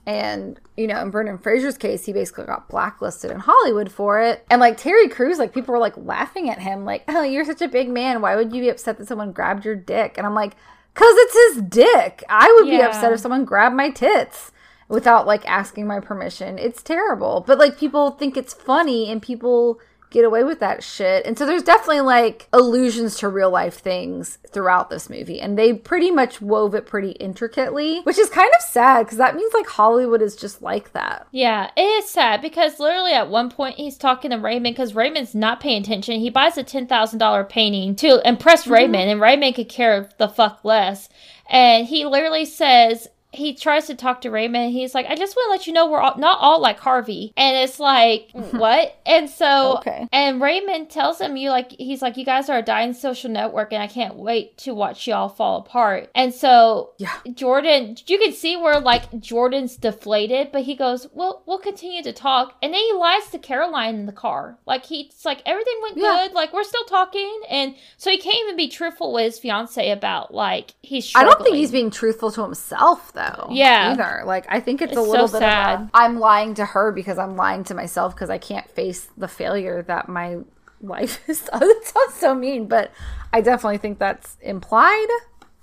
A: And you know, in Brendan Fraser's case, he basically got blacklisted in Hollywood for it. And like Terry Crews, like people were like laughing at him, like, "Oh, you're such a big man. Why would you be upset that someone grabbed your dick?" And I'm like, "Cause it's his dick. I would be upset if someone grabbed my tits." without like asking my permission. It's terrible. But like people think it's funny and people get away with that shit. And so there's definitely like allusions to real life things throughout this movie. And they pretty much wove it pretty intricately, which is kind of sad because that means like Hollywood is just like that.
B: Yeah, it is sad because literally at one point he's talking to Raymond because Raymond's not paying attention. He buys a ten thousand dollar painting to impress mm-hmm. Raymond, and Raymond could care the fuck less. And he literally says he tries to talk to Raymond. He's like, "I just want to let you know we're all, not all like Harvey." And it's like, what? And so,
A: Okay.
B: and Raymond tells him, "You like," he's like, "You guys are a dying social network, and I can't wait to watch y'all fall apart." And so,
A: Yeah.
B: Jordan, you can see where like Jordan's deflated, but he goes, "Well, we'll continue to talk," and then he lies to Caroline in the car. Like he's like, "Everything went
A: Yeah.
B: good. Like we're still talking," and so he can't even be truthful with his fiance about like he's.
A: I don't think he's being truthful to himself though.
B: Yeah.
A: Either. Like I think it's,
B: It's
A: a
B: so
A: little bit
B: sad.
A: of a, I'm lying to her because I'm lying to myself because I can't face the failure that my life is. that sounds so mean, but I definitely think that's implied,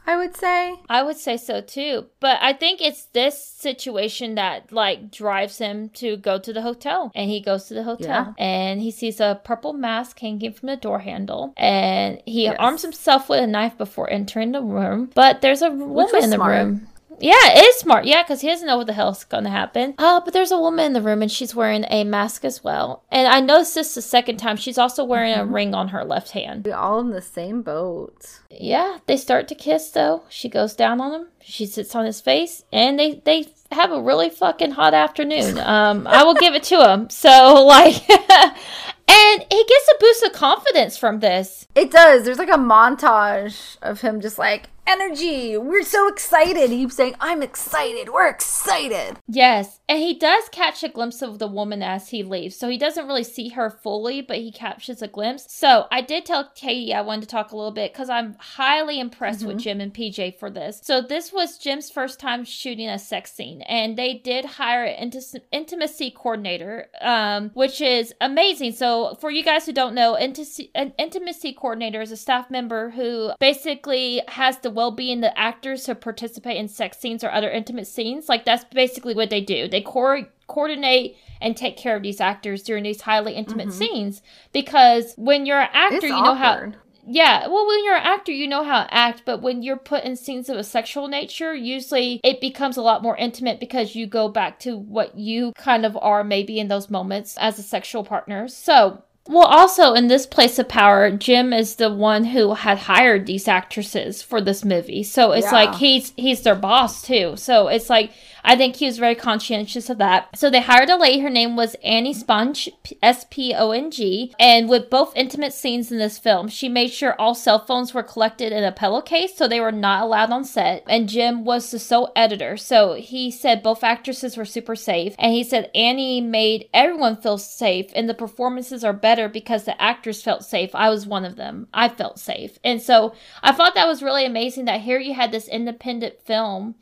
A: I would say.
B: I would say so too. But I think it's this situation that like drives him to go to the hotel. And he goes to the hotel and he sees a purple mask hanging from the door handle. And he
A: Yes.
B: arms himself with a knife before entering the room. But there's a woman in the
A: smart.
B: room. Yeah, it is smart. Yeah, because he doesn't know what the hell's going to happen. Uh, but there's a woman in the room and she's wearing a mask as well. And I noticed this the second time. She's also wearing a ring on her left hand.
A: We're all in the same boat.
B: Yeah, they start to kiss though. She goes down on him. She sits on his face, and they they have a really fucking hot afternoon. Um, I will give it to him. So like, and he gets a boost of confidence from this.
A: It does. There's like a montage of him just like energy. We're so excited. He keeps saying, "I'm excited. We're excited."
B: Yes, and he does catch a glimpse of the woman as he leaves. So he doesn't really see her fully, but he captures a glimpse. So I did tell Katie I wanted to talk a little bit because I'm highly impressed with Jim and PJ for this. So this was Jim's first time shooting a sex scene, and they did hire an inti- intimacy coordinator, um, which is amazing. So for you guys who don't know, an intimacy coordinator is a staff member who basically has the well-being the actors who participate in sex scenes or other intimate scenes. Like that's basically what they do. They co- coordinate and take care of these actors during these highly intimate mm-hmm. scenes because when you're an actor,
A: It's
B: you know how yeah, well, when you're an actor, you know how to act, but when you're put in scenes of a sexual nature, usually it becomes a lot more intimate because you go back to what you kind of are maybe in those moments as a sexual partner. So, well, also in this place of power, Jim is the one who had hired these actresses for this movie. So it's
A: Yeah.
B: like he's he's their boss too. So it's like I think he was very conscientious of that. So they hired a lady. Her name was Annie Sponge, S P O N G. And with both intimate scenes in this film, she made sure all cell phones were collected in a pillowcase so they were not allowed on set. And Jim was the sole editor. So he said both actresses were super safe. And he said Annie made everyone feel safe and the performances are better because the actors felt safe. I was one of them. I felt safe. And so I thought that was really amazing that here you had this independent film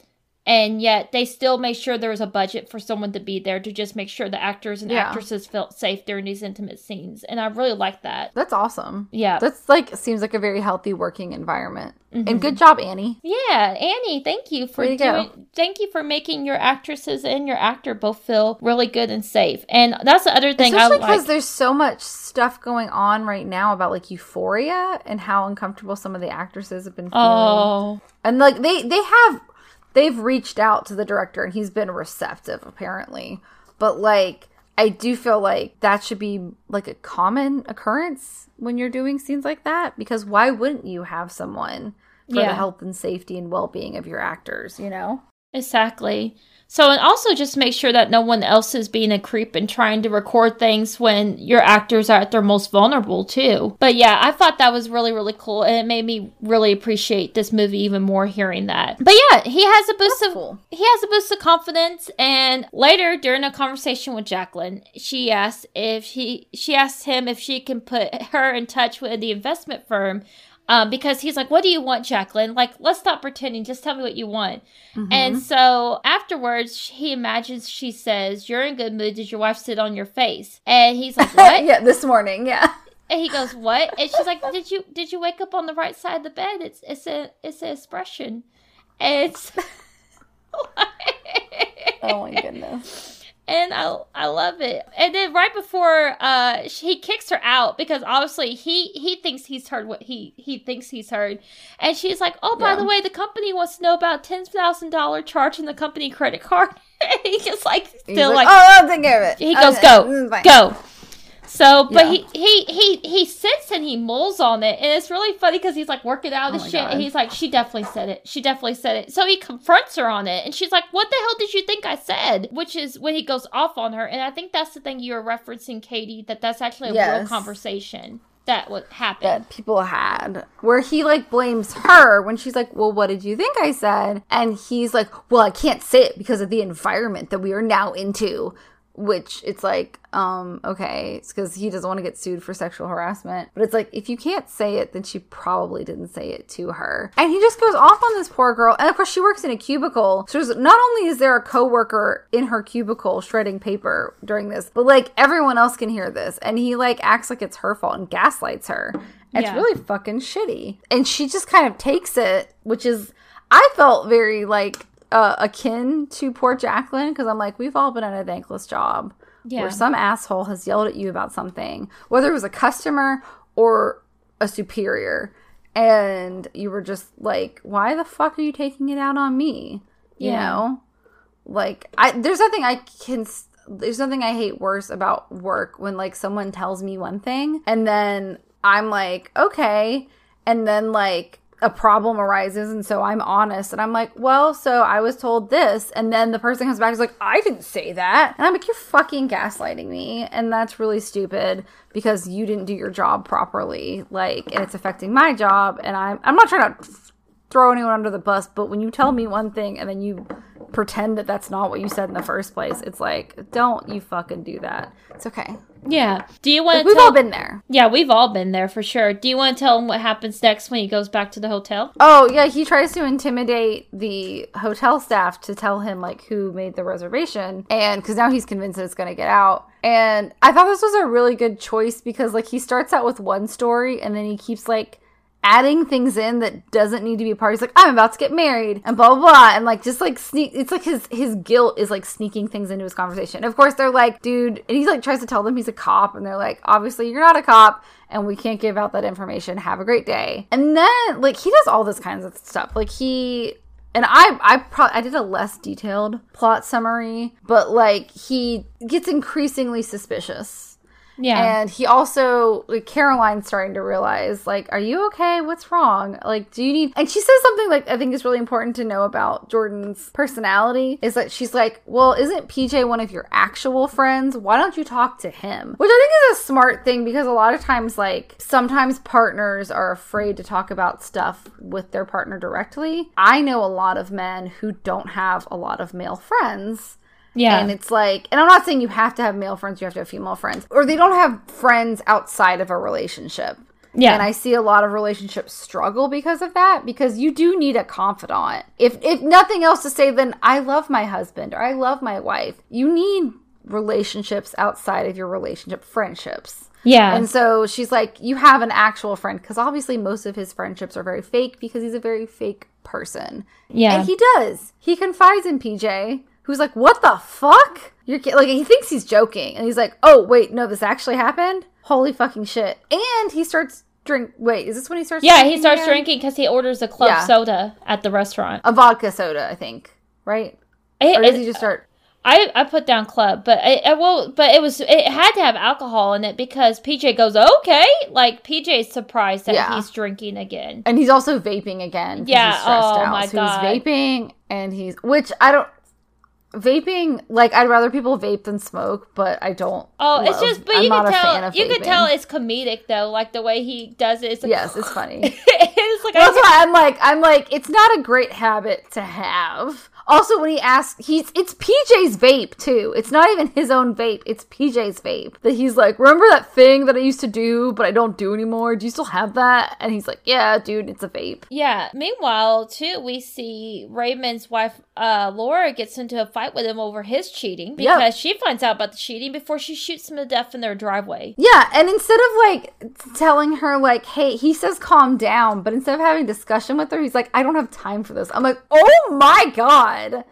B: and yet they still made sure there was a budget for someone to be there to just make sure the actors and
A: Yeah.
B: actresses felt safe during these intimate scenes. And I really like that.
A: That's awesome.
B: Yeah.
A: That's like seems like a very healthy working environment.
B: Mm-hmm.
A: And good job, Annie.
B: Yeah, Annie, thank you for
A: Way to go.
B: thank you for making your actresses and your actor both feel really good and safe. And that's the other thing
A: Especially
B: I
A: because
B: like.
A: there's so much stuff going on right now about like euphoria and how uncomfortable some of the actresses have been feeling.
B: Oh,
A: And like they they have they've reached out to the director and he's been receptive apparently. But like I do feel like that should be like a common occurrence when you're doing scenes like that because why wouldn't you have someone for
B: Yeah.
A: the health and safety and well-being of your actors, you know?
B: Exactly. So and also just make sure that no one else is being a creep and trying to record things when your actors are at their most vulnerable too. But yeah, I thought that was really really cool and it made me really appreciate this movie even more hearing that. But yeah, he has a boost
A: That's
B: of
A: cool.
B: he has a boost of confidence and later during a conversation with Jacqueline, she asks if he she asks him if she can put her in touch with the investment firm um, because he's like, What do you want, Jacqueline? Like, let's stop pretending. Just tell me what you want. And so afterwards, he imagines she says, You're in good mood. Did your wife sit on your face? And he's like, What?
A: yeah, this morning, yeah.
B: And he goes, "What?" And she's like, "Did you did you wake up on the right side of the bed? It's it's a it's an expression, and it's
A: Oh my goodness.
B: And I I love it. And then right before uh he kicks her out because obviously he he thinks he's heard what he he thinks he's heard, and she's like, "Oh, by
A: Yeah.
B: the way, the company wants to know about ten thousand dollar charge in the company credit card." and he just like still
A: like,
B: like,
A: oh, I'll take care of it.
B: he goes,
A: uh,
B: "Go,
A: mm,
B: go." So, but
A: Yeah.
B: he he he he sits and he mulls on it, and it's really funny because he's like working out
A: Oh
B: the shit,
A: God.
B: and he's like, "She definitely said it. She definitely said it." So he confronts her on it, and she's like, "What the hell did you think I said?" Which is when he goes off on her, and I think that's the thing you were referencing, Katie, that that's actually a real conversation that would happen.
A: that people had where he like blames her when she's like well what did you think i said and he's like well i can't say it because of the environment that we are now into which it's like um okay it's because he doesn't want to get sued for sexual harassment. But it's like if you can't say it then she probably didn't say it to her. And he just goes off on this poor girl. And of course she works in a cubicle. So not only is there a coworker in her cubicle shredding paper during this but like everyone else can hear this. And he like acts like it's her fault and gaslights her. It's
B: Yeah.
A: really fucking shitty. And she just kind of takes it which is i felt very like uh, akin to poor jacqueline because i'm like we've all been at a thankless job
B: Yeah.
A: where some asshole has yelled at you about something whether it was a customer or a superior and you were just like why the fuck are you taking it out on me you
B: Yeah.
A: know like i there's nothing i can there's nothing i hate worse about work when like someone tells me one thing and then i'm like okay and then like a problem arises and so i'm honest and i'm like well so i was told this and then the person comes back is like i didn't say that and i'm like you're fucking gaslighting me and that's really stupid because you didn't do your job properly like and it's affecting my job and i'm i'm not trying to throw anyone under the bus, but when you tell me one thing and then you pretend that that's not what you said in the first place, it's like, don't you fucking do that. It's okay.
B: Yeah. Do you want
A: Like, we've
B: tell?
A: all been there.
B: yeah, we've all been there for sure. Do you want to tell him what happens next when he goes back to the hotel?
A: Oh, yeah, he tries to intimidate the hotel staff to tell him, like, who made the reservation. And because now he's convinced that it's going to get out. And I thought this was a really good choice because, like, he starts out with one story and then he keeps, like, adding things in that doesn't need to be part. He's like, I'm about to get married and blah blah blah. And like just like sneak it's like his his guilt is like sneaking things into his conversation. Of course they're like, dude and he's like tries to tell them he's a cop and they're like, obviously you're not a cop and we can't give out that information. Have a great day. And then like he does all this kinds of stuff. Like he and I I probably I did a less detailed plot summary, but like he gets increasingly suspicious.
B: Yeah.
A: And he also, like, Caroline's starting to realize, like, are you okay? What's wrong? Like, do you need. And she says something, like, I think is really important to know about Jordan's personality is that she's like, well, isn't PJ one of your actual friends? Why don't you talk to him? Which I think is a smart thing because a lot of times, like, sometimes partners are afraid to talk about stuff with their partner directly. I know a lot of men who don't have a lot of male friends.
B: Yeah.
A: And it's like, and I'm not saying you have to have male friends, you have to have female friends, or they don't have friends outside of a relationship.
B: Yeah.
A: And I see a lot of relationships struggle because of that because you do need a confidant. If if nothing else to say then I love my husband or I love my wife. You need relationships outside of your relationship, friendships.
B: Yeah.
A: And so she's like, You have an actual friend. Because obviously, most of his friendships are very fake because he's a very fake person.
B: Yeah.
A: And he does. He confides in PJ, who's like, What the fuck? You're ki-" like, he thinks he's joking. And he's like, Oh, wait, no, this actually happened? Holy fucking shit. And he starts drink. Wait, is this when he starts
B: yeah, he starts
A: again?
B: drinking because he orders a club
A: Yeah.
B: soda at the restaurant.
A: A vodka soda, I think. Right?
B: It-
A: Or does he just start.
B: I, I put down club, but it, it well, but it was it had to have alcohol in it because PJ goes okay, like PJ's surprised that
A: Yeah.
B: he's drinking again.
A: And he's also vaping again.
B: Yeah,
A: he's stressed
B: oh
A: out.
B: my
A: so
B: God.
A: he's vaping and he's which I don't vaping like I'd rather people vape than smoke, but I don't.
B: Oh, it's just but
A: I'm
B: you can tell you can tell it's comedic though, like the way he does it. It's like,
A: Yes, it's funny.
B: it's like
A: That's
B: I,
A: why I'm like I'm like it's not a great habit to have. Also, when he asks, he's it's PJ's vape too. It's not even his own vape. It's PJ's vape. That he's like, remember that thing that I used to do, but I don't do anymore. Do you still have that? And he's like, yeah, dude, it's a vape.
B: Yeah. Meanwhile, too, we see Raymond's wife, uh, Laura, gets into a fight with him over his cheating
A: Yep.
B: because she finds out about the cheating before she shoots him to death in their driveway.
A: Yeah, and instead of like telling her like, "Hey," he says, "Calm down," but instead of having discussion with her, he's like, "I don't have time for this." I'm like, "Oh my god!"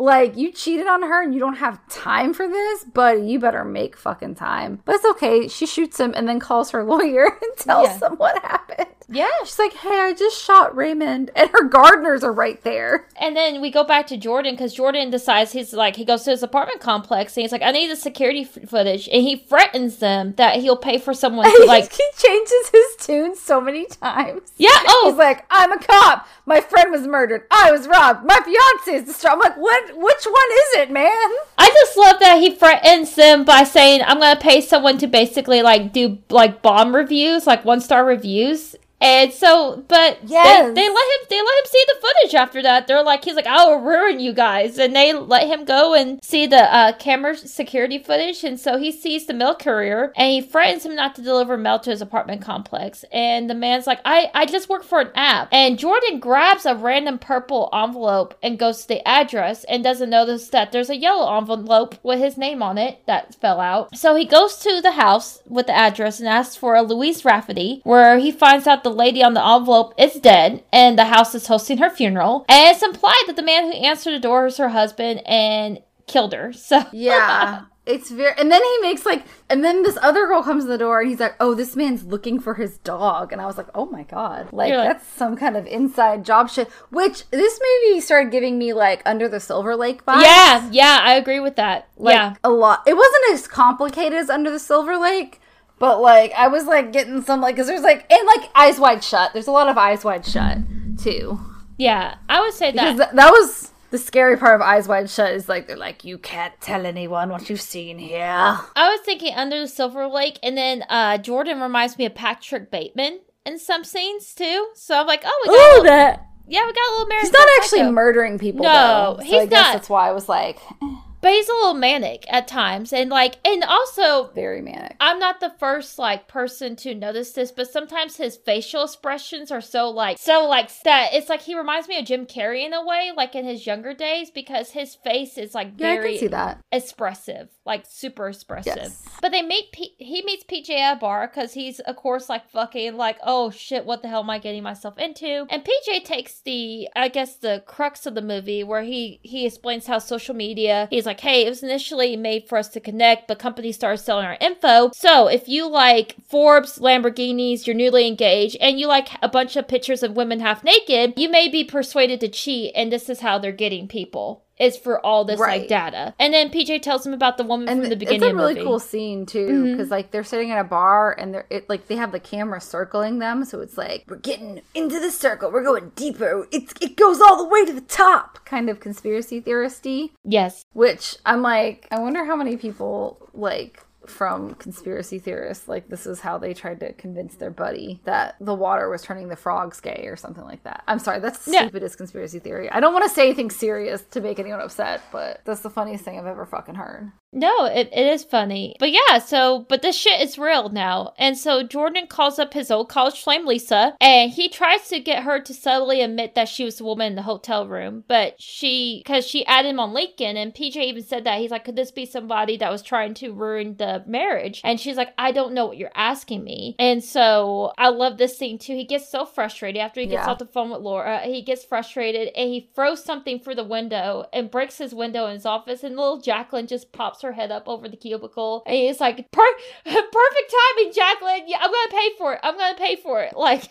A: Like you cheated on her and you don't have time for this, but you better make fucking time. But it's okay. She shoots him and then calls her lawyer and tells
B: Yeah.
A: them what happened.
B: Yeah.
A: She's like, "Hey, I just shot Raymond," and her gardeners are right there.
B: And then we go back to Jordan because Jordan decides he's like, he goes to his apartment complex and he's like, I need the security f- footage. And he threatens them that he'll pay for someone to, like,
A: he changes his tune so many times.
B: yeah, oh,
A: He's like, I'm a cop. My friend was murdered. I was robbed. My fiance is distraught. I'm like, what? Which one is it, man?
B: I just love that he threatens them by saying, I'm to pay someone to basically, like, do, like, bomb reviews, like, one star reviews. And so, but
A: Yes.
B: they, they let him, they let him see the footage after that. They're like, he's like, I will ruin you guys. And they let him go and see the uh, camera security footage. And so he sees the mail courier and he threatens him not to deliver mail to his apartment complex. And the man's like, I, I just work for an app. And Jordan grabs a random purple envelope and goes to the address and doesn't notice that there's a yellow envelope with his name on it that fell out. So he goes to the house with the address and asks for a Louise Rafferty, where he finds out the lady on the envelope is dead and the house is hosting her funeral. And it's implied that the man who answered the door is her husband and killed her. So
A: Yeah. It's very, and then he makes like, and then this other girl comes in the door and he's like, "Oh, this man's looking for his dog," and I was like, "Oh my god, like,
B: like-
A: that's some kind of inside job shit." Which this movie started giving me like Under the Silver Lake vibes.
B: yeah, yeah, I agree with that.
A: like
B: yeah.
A: a lot. It wasn't as complicated as Under the Silver Lake, but like I was like getting some like because there's like and like Eyes Wide Shut. There's a lot of Eyes Wide Shut too
B: Yeah, I would say that.
A: th- that was the scary part of Eyes Wide Shut is like they're like you can't tell anyone what you've seen here.
B: I was thinking Under the Silver Lake, and then uh, Jordan reminds me of Patrick Bateman in some scenes too. So I'm like, oh, we got
A: Ooh,
B: little,
A: that
B: yeah, we got a little American.
A: he's not actually
B: Psycho.
A: murdering people.
B: No,
A: though, so
B: he's
A: I guess
B: not.
A: That's why I was like
B: but he's a little manic at times, and like, and also
A: very manic.
B: I'm not the first like person to notice this, but sometimes his facial expressions are so like so like that. It's like he reminds me of Jim Carrey in a way, like in his younger days, because his face is like
A: Yeah, I
B: very
A: can see that.
B: expressive, like super expressive.
A: Yes.
B: But they meet P- he meets PJ at a bar because he's of course like fucking like oh shit what the hell am I getting myself into? And PJ takes the I guess the crux of the movie where he he explains how social media he's like hey it was initially made for us to connect but companies started selling our info so if you like Forbes Lamborghinis you're newly engaged and you like a bunch of pictures of women half naked you may be persuaded to cheat and this is how they're getting people. Is for all this
A: Right.
B: like data, and then PJ tells him about the woman
A: and
B: from the
A: it's
B: beginning
A: a really
B: movie.
A: cool scene too
B: mm-hmm.
A: because like they're sitting in a bar and they're it like they have the camera circling them so it's like we're getting into the circle we're going deeper it's it goes all the way to the top kind of conspiracy theoristy
B: Yes.
A: which i'm like i wonder how many people like from conspiracy theorists like this is how they tried to convince their buddy that the water was turning the frogs gay or something like that. I'm sorry that's the
B: Yeah.
A: stupidest conspiracy theory. I don't want to say anything serious to make anyone upset but that's the funniest thing i've ever fucking heard
B: No, it, it is funny. But yeah, so, but this shit is real now. And so Jordan calls up his old college flame, Lisa, and he tries to get her to subtly admit that she was the woman in the hotel room. But she, because she added him on LinkedIn, and PJ even said that. He's like, could this be somebody that was trying to ruin the marriage? And she's like, I don't know what you're asking me. And so I love this scene too. He gets so frustrated after he gets
A: Yeah.
B: off the phone with Laura. He gets frustrated and he throws something through the window and breaks his window in his office. And little Jacqueline just pops her head up over the cubicle. And he's like, per- perfect timing, Jacqueline. Yeah, I'm going to pay for it. I'm going to pay for it. Like,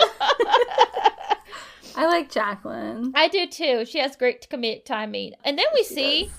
A: I like Jacqueline.
B: I do too. She has great comedic timing. And then we see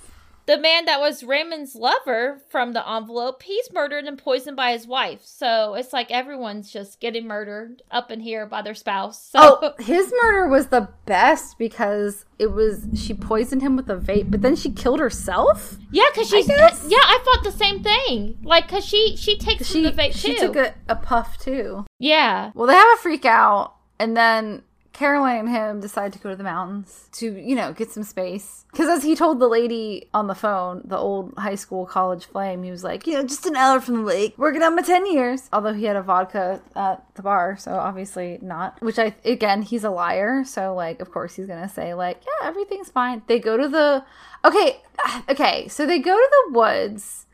B: the man that was Raymond's lover from the envelope, he's murdered and poisoned by his wife. So it's like everyone's just getting murdered up in here by their spouse. So
A: Oh, his murder was the best because it was she poisoned him with a vape, but then she killed herself.
B: yeah, because she's
A: guess.
B: yeah, I thought the same thing. Like, cause she she takes
A: She
B: the vape
A: she
B: too.
A: She took a, a puff too.
B: yeah,
A: Well, they have a freak out, and then Caroline and him decide to go to the mountains to, you know, get some space. Because as he told the lady on the phone, the old high school college flame, he was like, you know, just an hour from the lake, working on my 10 years. Although he had a vodka at the bar, so obviously not. Which I, again, he's a liar. So, like, of course he's going to say, like, yeah, everything's fine. They go to the, okay, okay, so they go to the woods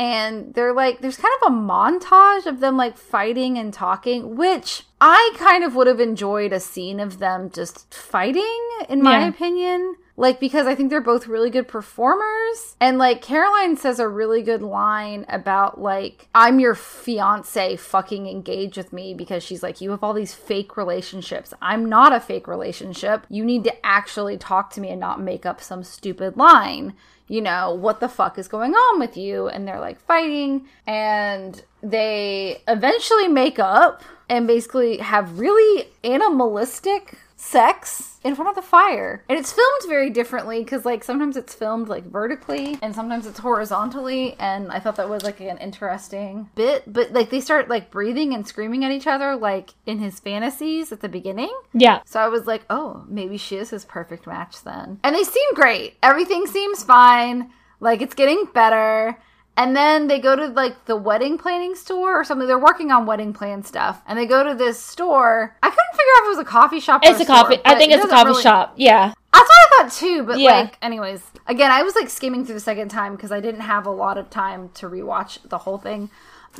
A: and they're like there's kind of a montage of them like fighting and talking which i kind of would have enjoyed a scene of them just fighting in my
B: Yeah.
A: opinion. Like because i think they're both really good performers. And like caroline says a really good line about like i'm your fiance fucking engage with me because she's like you have all these fake relationships. I'm not a fake relationship. You need to actually talk to me and not make up some stupid line you know, what the fuck is going on with you? And they're like fighting, and they eventually make up and basically have really animalistic sex in front of the fire. And it's filmed very differently because, like, sometimes it's filmed like vertically and sometimes it's horizontally. And I thought that was like an interesting bit. But like, they start like breathing and screaming at each other, like in his fantasies at the beginning.
B: yeah.
A: So I was like, oh, maybe she is his perfect match then. And they seem great. Everything seems fine. Like it's getting better. And then they go to like the wedding planning store or something. They're working on wedding plan stuff. And they go to this store. I couldn't figure out if it was a coffee shop or
B: It's a
A: store,
B: coffee. I
A: but
B: think
A: it
B: it's a coffee
A: really-
B: shop. Yeah.
A: That's what I thought too, but
B: Yeah.
A: like, anyways, again, I was like skimming through the second time because I didn't have a lot of time to rewatch the whole thing.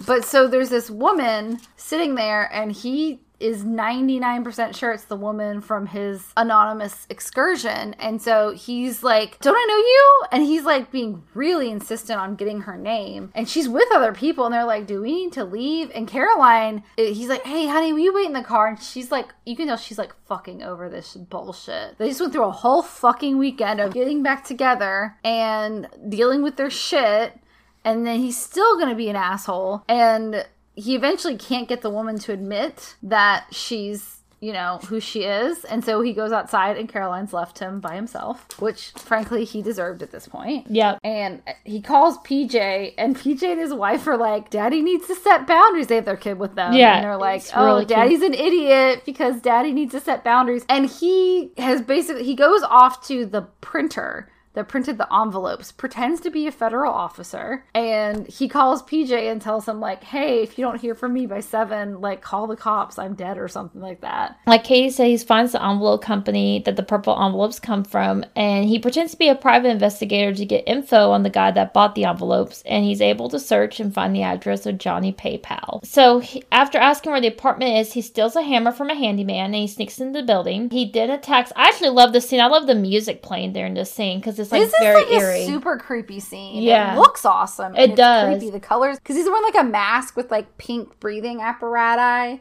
A: But so there's this woman sitting there, and he is 99% sure it's the woman from his anonymous excursion. And so he's like, Don't I know you? And he's like being really insistent on getting her name. And she's with other people, and they're like, Do we need to leave? And Caroline, eh, he's like, Hey, honey, will you wait in the car? And she's like, You can tell she's like fucking over this bullshit. They just went through a whole fucking weekend of getting back together and dealing with their shit and then he's still to be an asshole and he eventually can't get the woman to admit that she's you know who she is and so he goes outside and caroline's left him by himself which frankly he deserved at this point
B: yeah
A: and he calls PJ, and PJ and his wife are like, "Daddy needs to set boundaries." They have their kid with them,
B: Yeah,
A: and they're like, "Oh,
B: really cute.
A: Daddy's an idiot because Daddy needs to set boundaries." And he has basically he goes off to the printer that printed the envelopes, pretends to be a federal officer, and he calls PJ and tells him like, "Hey, if you don't hear from me by seven, like call the cops. I'm dead or something like that."
B: Like Katie said, he finds the envelope company that the purple envelopes come from, and he pretends to be a private investigator to get info on the guy that bought the envelopes, and he's able to search and find the address of Johnny PayPal. So he, after asking where the apartment is, he steals a hammer from a handyman and he sneaks into the building. He then attacks. I actually love this scene. I love the music playing during this scene because it's like
A: this is
B: very
A: like
B: eerie.
A: a super creepy scene.
B: Yeah.
A: it looks awesome.
B: It does.
A: Creepy. The colors because he's wearing like a mask with like pink breathing apparatus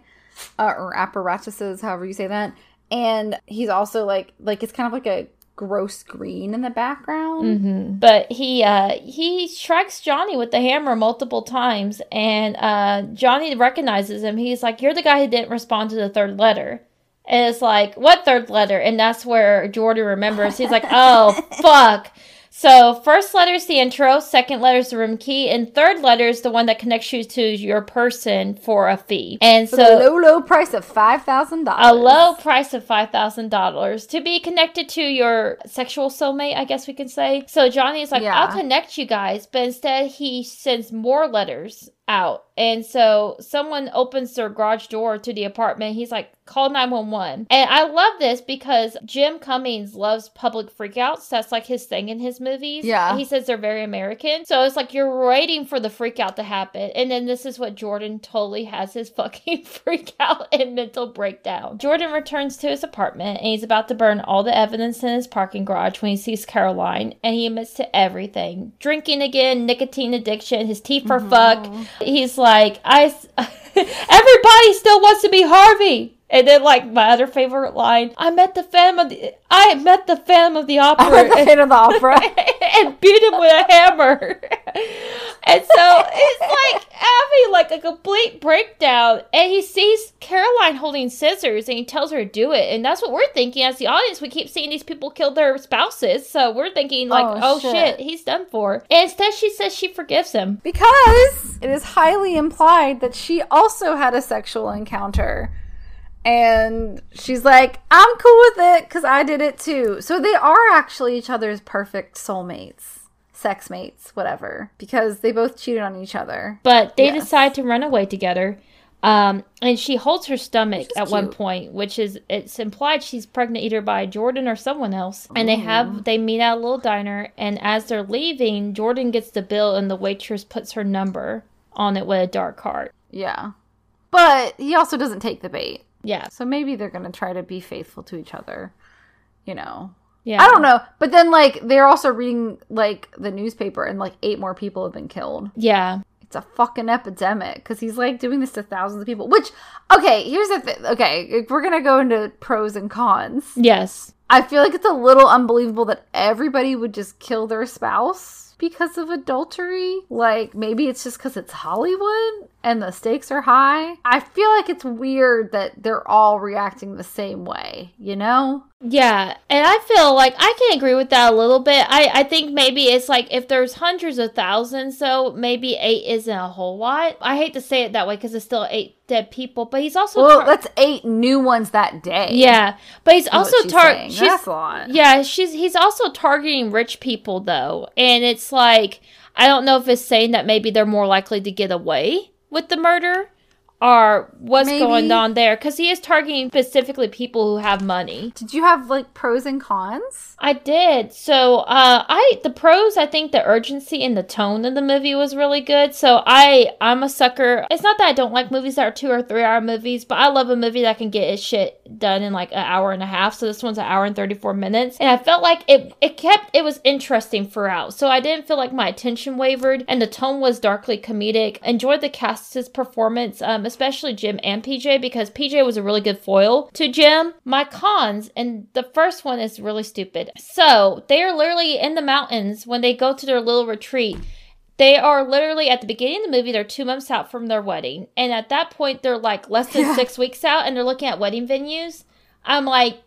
A: uh, or apparatuses, however you say that. And he's also like like it's kind of like a gross green in the background.
B: hmm But he uh he strikes Johnny with the hammer multiple times, and uh Johnny recognizes him. He's like, "You're the guy who didn't respond to the third letter." And it's like, "What third letter?" And that's where Jordan remembers. He's like, "Oh fuck." So first letter is the intro, second letter is the room key, and third letter is the one that connects you to your person for a fee. And
A: For
B: so
A: the low, low price of five thousand dollars.
B: a low price of five thousand dollars to be connected to your sexual soulmate, I guess we can say. So Johnny is like,
A: Yeah.
B: I'll connect you guys, but instead he sends more letters out. And so someone opens their garage door to the apartment. He's like, call 911. And I love this because Jim Cummings loves public freakouts. That's like his thing in his movies.
A: Yeah.
B: He says they're very American. So it's like you're waiting for the freakout to happen. And then this is what Jordan totally has his fucking freakout and mental breakdown. Jordan returns to his apartment and he's about to burn all the evidence in his parking garage when he sees Caroline and he admits to everything. Drinking again, nicotine addiction, his teeth are mm-hmm. fucked. He's like, I s- everybody still wants to be Harvey. And then, like my other favorite line, I met the Phantom of the, I met the Phantom of the Opera, I met
A: the Phantom of the Opera.
B: and beat him with a hammer. and so it's like having like a complete breakdown. And he sees Caroline holding scissors and he tells her to do it. And that's what we're thinking as the audience. We keep seeing these people kill their spouses. So we're thinking like,
A: Oh,
B: oh,
A: shit.
B: shit. he's done for. And instead she says she forgives him.
A: Because it is highly implied that she also had a sexual encounter. And she's like, I'm cool with it because I did it too. So they are actually each other's perfect soulmates, sex mates, whatever, because they both cheated on each other.
B: But they
A: Yes.
B: decide to run away together. Um, and she holds her stomach at one point, which is it's implied she's pregnant either by Jordan or someone else. And they have they meet at a little diner, and as they're leaving, Jordan gets the bill, and the waitress puts her number on it with a dark heart.
A: Yeah. But he also doesn't take the bait.
B: Yeah,
A: So maybe they're going to try to be faithful to each other. You know,
B: yeah.
A: I don't know. But then, like, they're also reading, like, the newspaper, and, like, eight more people have been killed.
B: Yeah,
A: It's a fucking epidemic because he's, like, doing this to thousands of people. Which, okay, here's the thing. Okay, we're going to go into pros and cons.
B: yes,
A: I feel like it's a little unbelievable that everybody would just kill their spouse because of adultery. Like, maybe it's just because it's Hollywood and the stakes are high. I feel like it's weird that they're all reacting the same way, you know?
B: Yeah, and I feel like I can agree with that a little bit. I, I think maybe it's like if there's hundreds of thousands, so maybe eight isn't a whole lot. I hate to say it that way because it's still eight dead people, but he's also
A: Well,
B: tar-
A: that's eight new ones that day.
B: yeah, but he's also
A: she's
B: tar- she's
A: That's a lot.
B: yeah, she's he's also targeting rich people though, and it's like I don't know if it's saying that maybe they're more likely to get away with the murder. Or what's
A: Maybe.
B: going on there? Because he is targeting specifically people who have money.
A: Did you have like pros and cons?
B: I did. So, uh, I the pros. I think the urgency and the tone of the movie was really good. So, I I'm a sucker. It's not that I don't like movies that are two or three hour movies, but I love a movie that can get its shit done in like an hour and a half. So this one's an hour and thirty four minutes, and I felt like it it kept it was interesting throughout. So I didn't feel like my attention wavered, and the tone was darkly comedic. Enjoyed the cast's performance, um, especially Jim and PJ because PJ was a really good foil to Jim. My cons, and the first one is really stupid. So they are literally in the mountains when they go to their little retreat. They are literally at the beginning of the movie, they're two months out from their wedding. And at that point, they're like less than
A: Yeah.
B: six weeks out and they're looking at wedding venues. I'm like,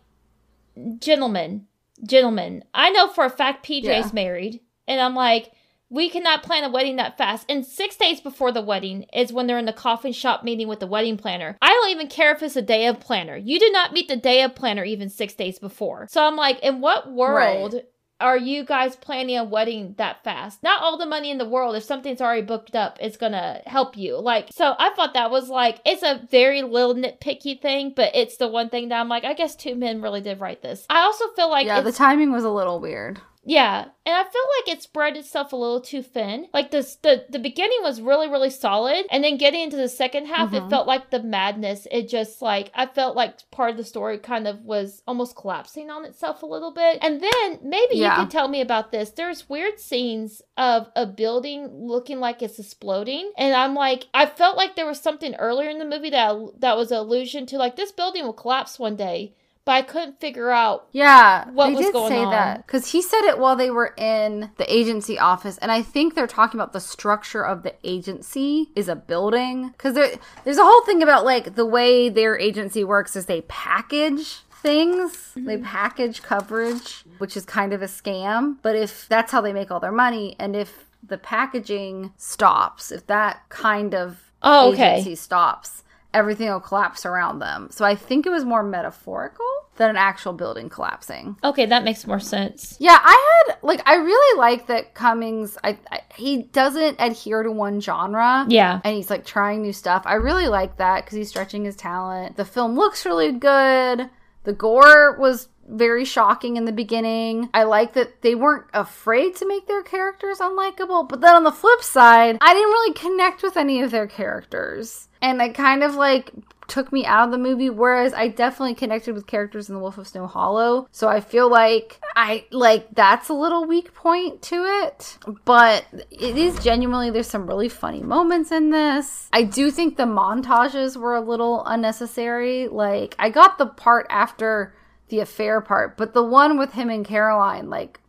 B: gentlemen, gentlemen, I know for a fact PJ's
A: Yeah.
B: married. And I'm like, we cannot plan a wedding that fast. And six days before the wedding is when they're in the coffin shop meeting with the wedding planner. I don't even care if it's a day of planner. You did not meet the day of planner even six days before. So I'm like, in what world are you guys planning a wedding that fast? Not all the money in the world. If something's already booked up, it's gonna help you. Like, so I thought that was like, it's a very little nitpicky thing, but it's the one thing that I'm like, I guess two men really did write this. I also feel like
A: yeah, the timing was a little weird.
B: Yeah, and I feel like it spread itself a little too thin. Like this, the the beginning was really really solid, and then getting into the second half, it
A: Mhm.
B: felt like the madness. It just like I felt like part of the story kind of was almost collapsing on itself a little bit. And then maybe
A: Yeah.
B: you could tell me about this. There's weird scenes of a building looking like it's exploding, and I'm like, I felt like there was something earlier in the movie that that was an allusion to like this building will collapse one day. But I couldn't figure out
A: Yeah,
B: What
A: they
B: was
A: did
B: going
A: say
B: on?
A: that because he said it while they were in the agency office, and I think they're talking about the structure of the agency is a building because there, there's a whole thing about like the way their agency works is they package things. They mm-hmm. package coverage, which is kind of a scam. But if that's how they make all their money, and if the packaging stops, if that kind of
B: Oh, okay.
A: agency stops, everything will collapse around them. So I think it was more metaphorical than an actual building collapsing.
B: Okay, that makes more sense.
A: Yeah, I had like I really like that Cummings. I, I he doesn't adhere to one genre.
B: Yeah.
A: and he's like trying new stuff. I really like that because he's stretching his talent. The film looks really good. The gore was very shocking in the beginning. I like that they weren't afraid to make their characters unlikable. But then on the flip side, I didn't really connect with any of their characters. And it kind of like took me out of the movie whereas I definitely connected with characters in The Wolf of Snow Hollow. So I feel like I like that's a little weak point to it, but it is genuinely there's some really funny moments in this. I do think the montages were a little unnecessary. Like I got the part after the affair part, but the one with him and Caroline like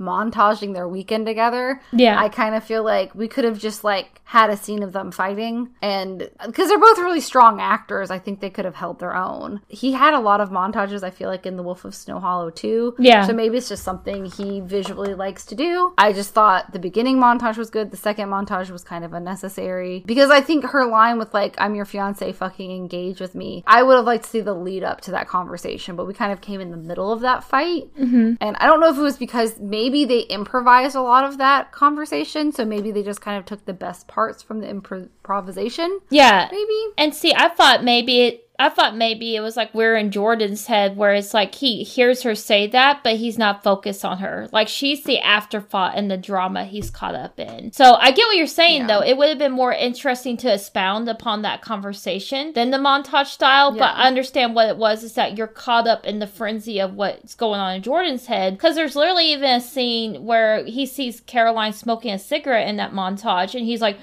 A: montaging their weekend together.
B: Yeah.
A: I kind of feel like we could have just like had a scene of them fighting and because they're both really strong actors, I think they could have held their own. He had a lot of montages I feel like in The Wolf of Snow Hollow too.
B: Yeah.
A: So maybe it's just something he visually likes to do. I just thought the beginning montage was good, the second montage was kind of unnecessary because I think her line with like I'm your fiance fucking engage with me. I would have liked to see the lead up to that conversation, but we kind of came in the middle of that fight. Mm-hmm. And I don't know if it was because maybe they improvised a lot of that conversation, so maybe they just kind of took the best parts from the improvisation.
B: Yeah.
A: Maybe.
B: And see, I thought maybe it. I thought maybe it was like we're in Jordan's head, where it's like he hears her say that, but he's not focused on her. Like she's the afterthought and the drama he's caught up in. So I get what you're saying,
A: Yeah.
B: though. It would have been more interesting to expound upon that conversation than the montage style. But I understand what it was is that you're caught up in the frenzy of what's going on in Jordan's head. Because there's literally even a scene where he sees Caroline smoking a cigarette in that montage, and he's like,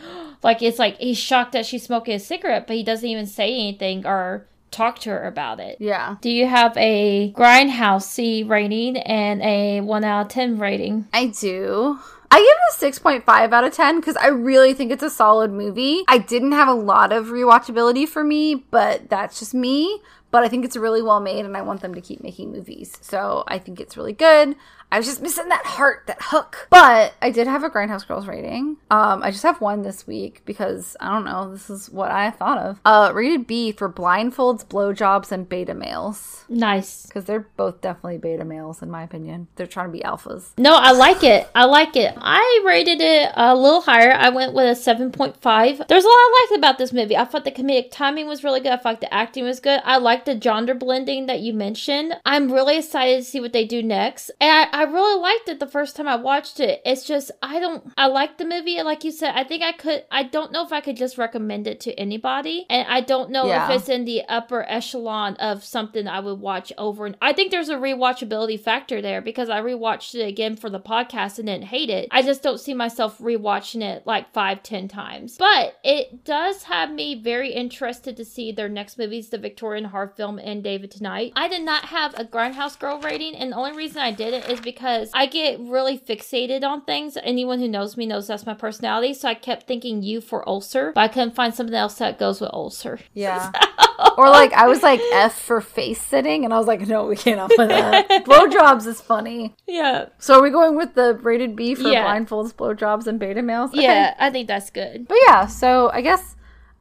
B: like it's like he's shocked that she's smoking a cigarette, but he doesn't even say anything or talk to her about it.
A: Yeah.
B: Do you have a Grindhouse C rating and a 1 out of 10 rating?
A: I do. I give it a 6.5 out of 10 because I really think it's a solid movie. I didn't have a lot of rewatchability for me, but that's just me. But I think it's really well made and I want them to keep making movies. So I think it's really good. I was just missing that heart, that hook. But I did have a Grindhouse Girls rating. Um, I just have one this week because I don't know, this is what I thought of. Uh, rated B for blindfolds, blowjobs, and beta males.
B: Nice.
A: Because they're both definitely beta males, in my opinion. They're trying to be alphas.
B: No, I like it. I like it. I rated it a little higher. I went with a 7.5. There's a lot I liked about this movie. I thought the comedic timing was really good. I thought the acting was good. I like the genre blending that you mentioned. I'm really excited to see what they do next. And I, I really liked it the first time I watched it. It's just, I don't, I like the movie. Like you said, I think I could, I don't know if I could just recommend it to anybody. And I don't know
A: Yeah.
B: if it's in the upper echelon of something I would watch over. And I think there's a rewatchability factor there because I rewatched it again for the podcast and didn't hate it. I just don't see myself rewatching it like five, ten times. But it does have me very interested to see their next movies, the Victorian horror film and David Tonight. I did not have a Grindhouse Girl rating, and the only reason I did it is because I get really fixated on things. Anyone who knows me knows that's my personality. So I kept thinking you for ulcer, but I couldn't find something else that goes with ulcer.
A: Yeah. or like I was like F for face sitting, and I was like, no, we can't have that. Blowjobs is funny.
B: Yeah.
A: So are we going with the rated B for
B: Yeah.
A: blindfolds, blowjobs, and beta males? Okay.
B: Yeah, I think that's good.
A: But yeah, so I guess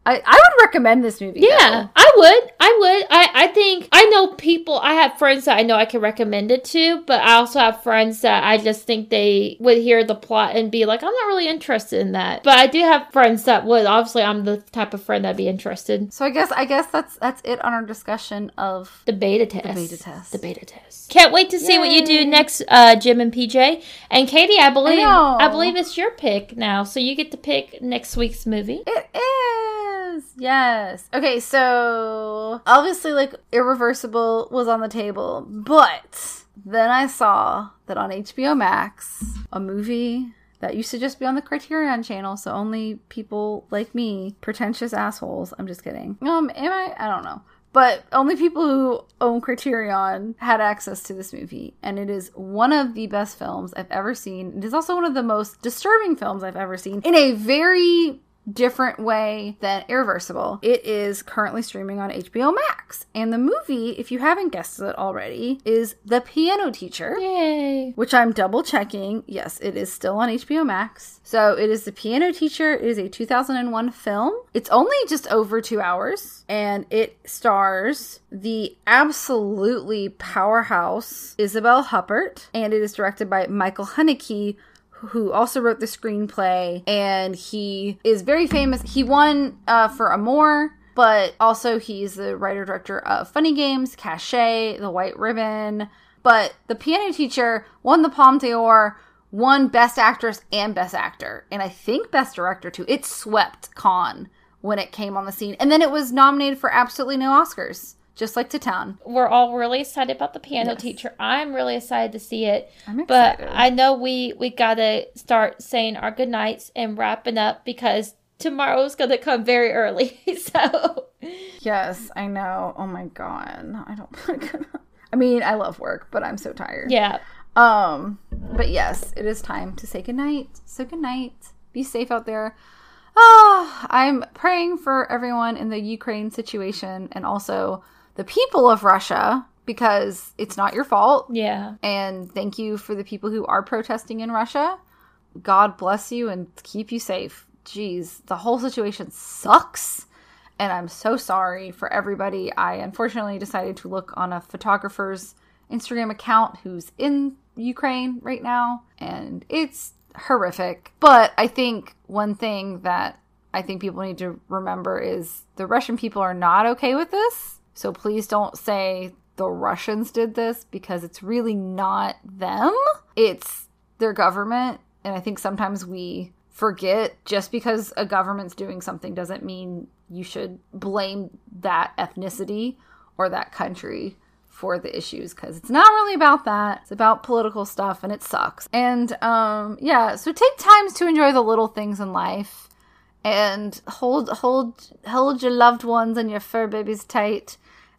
A: I, I would recommend this movie.
B: Yeah,
A: though.
B: I would. I would. I, I think I know people. I have friends that I know I can recommend it to, but I also have friends that I just think they would hear the plot and be like, I'm not really interested in that. But I do have friends that would. Obviously, I'm the type of friend that'd be interested.
A: So I guess I guess that's that's it on our discussion of
B: The beta test.
A: The beta test.
B: The beta test. Can't wait to see what you do next, uh, Jim and PJ. And Katie, I believe
A: know.
B: I believe it's your pick now, so you get to pick next week's movie.
A: It is. Yes. Okay, so obviously like Irreversible was on the table, but then I saw that on HBO Max, a movie that used to just be on the Criterion channel, so only people like me, pretentious assholes. I'm just kidding. Um, am I? I don't know. But only people who own Criterion had access to this movie. And it is one of the best films I've ever seen. It is also one of the most disturbing films I've ever seen in a very different way than Irreversible. It is currently streaming on HBO Max. And the movie, if you haven't guessed it already, is The Piano Teacher.
B: Yay.
A: Which I'm double checking. Yes, it is still on HBO Max. So it is The Piano Teacher. It is a 2001 film. It's only just over two hours. And it stars the absolutely powerhouse Isabelle Huppert. And it is directed by Michael Haneke who also wrote the screenplay, and he is very famous. He won uh, for Amour, but also he's the writer director of Funny Games, Caché, The White Ribbon. But the piano teacher won the Palme d'Or, won Best Actress and Best Actor, and I think Best Director too. It swept Cannes when it came on the scene, and then it was nominated for absolutely no Oscars just like to town.
B: We're all really excited about the piano yes. teacher. I'm really excited to see it.
A: I'm excited.
B: But I know we we gotta start saying our good nights and wrapping up because tomorrow's gonna come very early. so
A: Yes, I know. Oh my god. I don't I mean, I love work, but I'm so tired.
B: Yeah.
A: Um, but yes, it is time to say goodnight. So good night. Be safe out there. Oh, I'm praying for everyone in the Ukraine situation and also the people of Russia because it's not your fault.
B: Yeah.
A: And thank you for the people who are protesting in Russia. God bless you and keep you safe. Jeez, the whole situation sucks. And I'm so sorry for everybody. I unfortunately decided to look on a photographer's Instagram account who's in Ukraine right now. And it's horrific. But I think one thing that I think people need to remember is the Russian people are not okay with this so please don't say the Russians did this because it's really not them. It's their government. And I think sometimes we forget just because a government's doing something doesn't mean you should blame that ethnicity or that country for the issues because it's not really about that. It's about political stuff and it sucks. And um yeah, so take times to enjoy the little things in life and hold hold hold your loved ones and your fur babies tight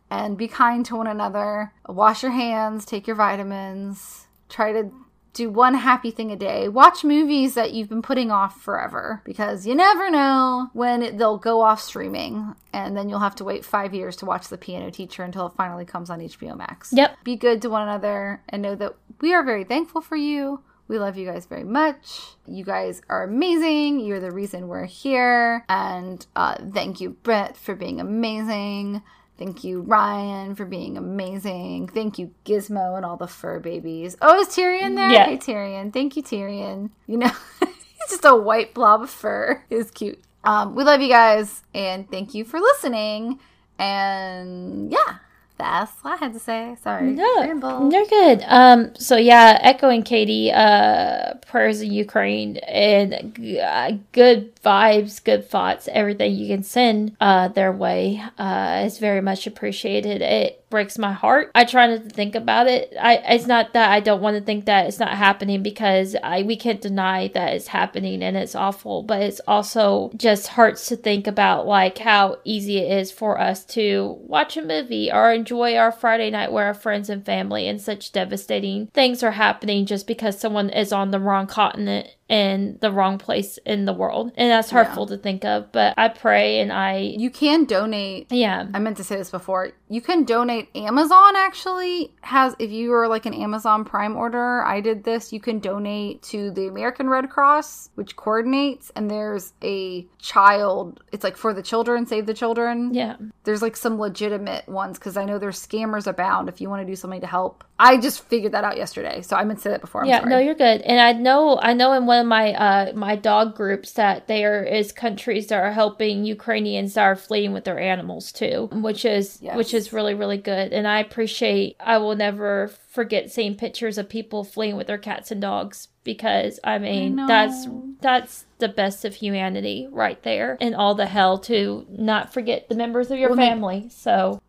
A: and be kind to one another. Wash your hands, take your vitamins, try to do one happy thing a day. Watch movies that you've been putting off forever because you never know when they'll go off streaming and then you'll have to wait five years to watch The Piano Teacher until it finally comes on HBO Max.
B: Yep.
A: Be good to one another and know that we are very thankful for you. We love you guys very much. You guys are amazing. You're the reason we're here. And uh, thank you, Brett, for being amazing. Thank you, Ryan, for being amazing. Thank you, Gizmo, and all the fur babies. Oh, is Tyrion there?
B: Yeah.
A: Hey, Tyrion. Thank you, Tyrion. You know, he's just a white blob of fur. It's cute. Um, we love you guys, and thank you for listening. And yeah, that's what I had to say. Sorry.
B: No, you're good. Um, so yeah, echoing Katie, uh, prayers in Ukraine and uh, good vibes, good thoughts, everything you can send uh, their way uh, is very much appreciated. It breaks my heart. I try not to think about it. I it's not that I don't want to think that it's not happening because I we can't deny that it's happening and it's awful, but it's also just hurts to think about like how easy it is for us to watch a movie or enjoy our Friday night with our friends and family and such devastating things are happening just because someone is on the wrong continent in the wrong place in the world. And that's hurtful yeah. to think of, but I pray and I
A: You can donate.
B: Yeah.
A: I meant to say this before. You can donate Amazon actually has if you are like an Amazon Prime order, I did this, you can donate to the American Red Cross, which coordinates and there's a child, it's like for the children, save the children.
B: Yeah.
A: There's like some legitimate ones cuz I know there's scammers abound if you want to do something to help. I just figured that out yesterday. So I meant to say that before. I'm
B: yeah,
A: sorry.
B: no, you're good. And I know I know in one one of my uh my dog groups that there is countries that are helping Ukrainians that are fleeing with their animals too, which is yes. which is really really good. And I appreciate. I will never forget seeing pictures of people fleeing with their cats and dogs because I mean I that's that's the best of humanity right there, and all the hell to not forget the members of your well, family. So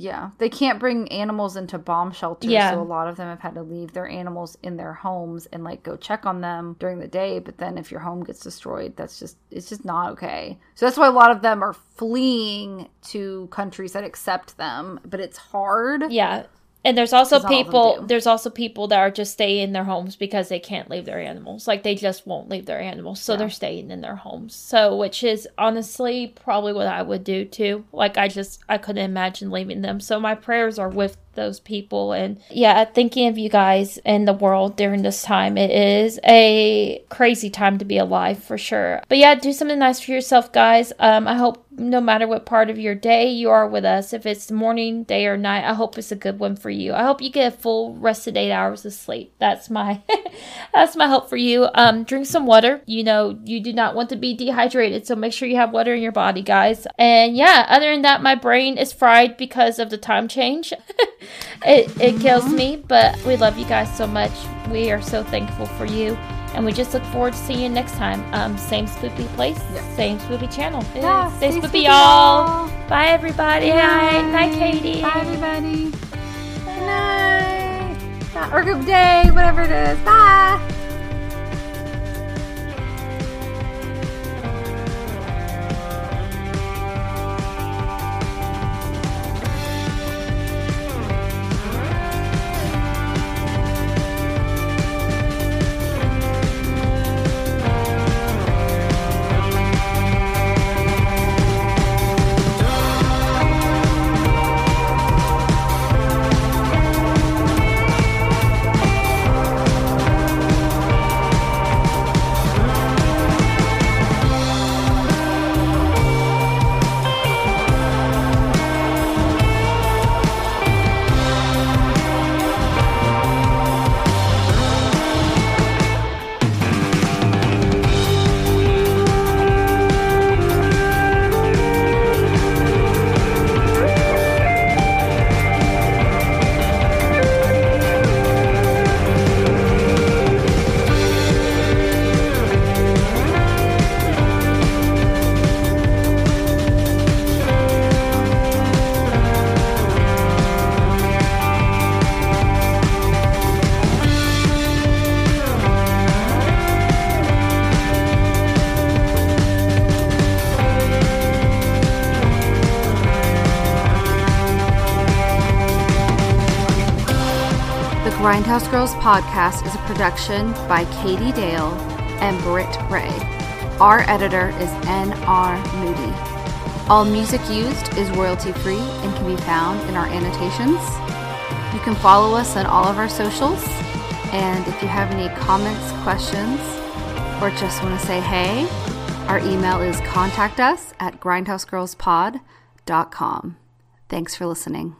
A: yeah, they can't bring animals into bomb shelters,
B: yeah.
A: so a lot of them have had to leave their animals in their homes and like go check on them during the day. But then if your home gets destroyed, that's just it's just not okay. So that's why a lot of them are fleeing to countries that accept them, but it's hard.
B: Yeah, And there's also
A: 'Cause all of them
B: people there's also people that are just staying in their homes because they can't leave their animals. Like they just won't leave their animals. So
A: Yeah.
B: they're staying in their homes. So which is honestly probably what I would do too. Like I just I couldn't imagine leaving them. So my prayers are with those people and yeah, thinking of you guys and the world during this time. It is a crazy time to be alive for sure. But yeah, do something nice for yourself guys. Um I hope no matter what part of your day you are with us, if it's morning, day, or night, I hope it's a good one for you. I hope you get a full rested eight hours of sleep. That's my that's my hope for you. Um, drink some water. You know, you do not want to be dehydrated, so make sure you have water in your body, guys. And yeah, other than that, my brain is fried because of the time change. it it kills me, but we love you guys so much. We are so thankful for you. And we just look forward to seeing you next time. Um, same spoopy place,
A: Yeah.
B: same spoopy channel.
A: Yeah,
B: stay
A: stay
B: spoopy, y'all. Bye, everybody. Night, night, Katie.
A: Bye, everybody. Good night. Or good day, whatever it is. Bye. Grindhouse Girls podcast is a production by Katie Dale and Britt Ray. Our editor is N.R. Moody. All music used is royalty free and can be found in our annotations. You can follow us on all of our socials. And if you have any comments, questions, or just want to say hey, our email is contact us at grindhousegirlspod.com. Thanks for listening.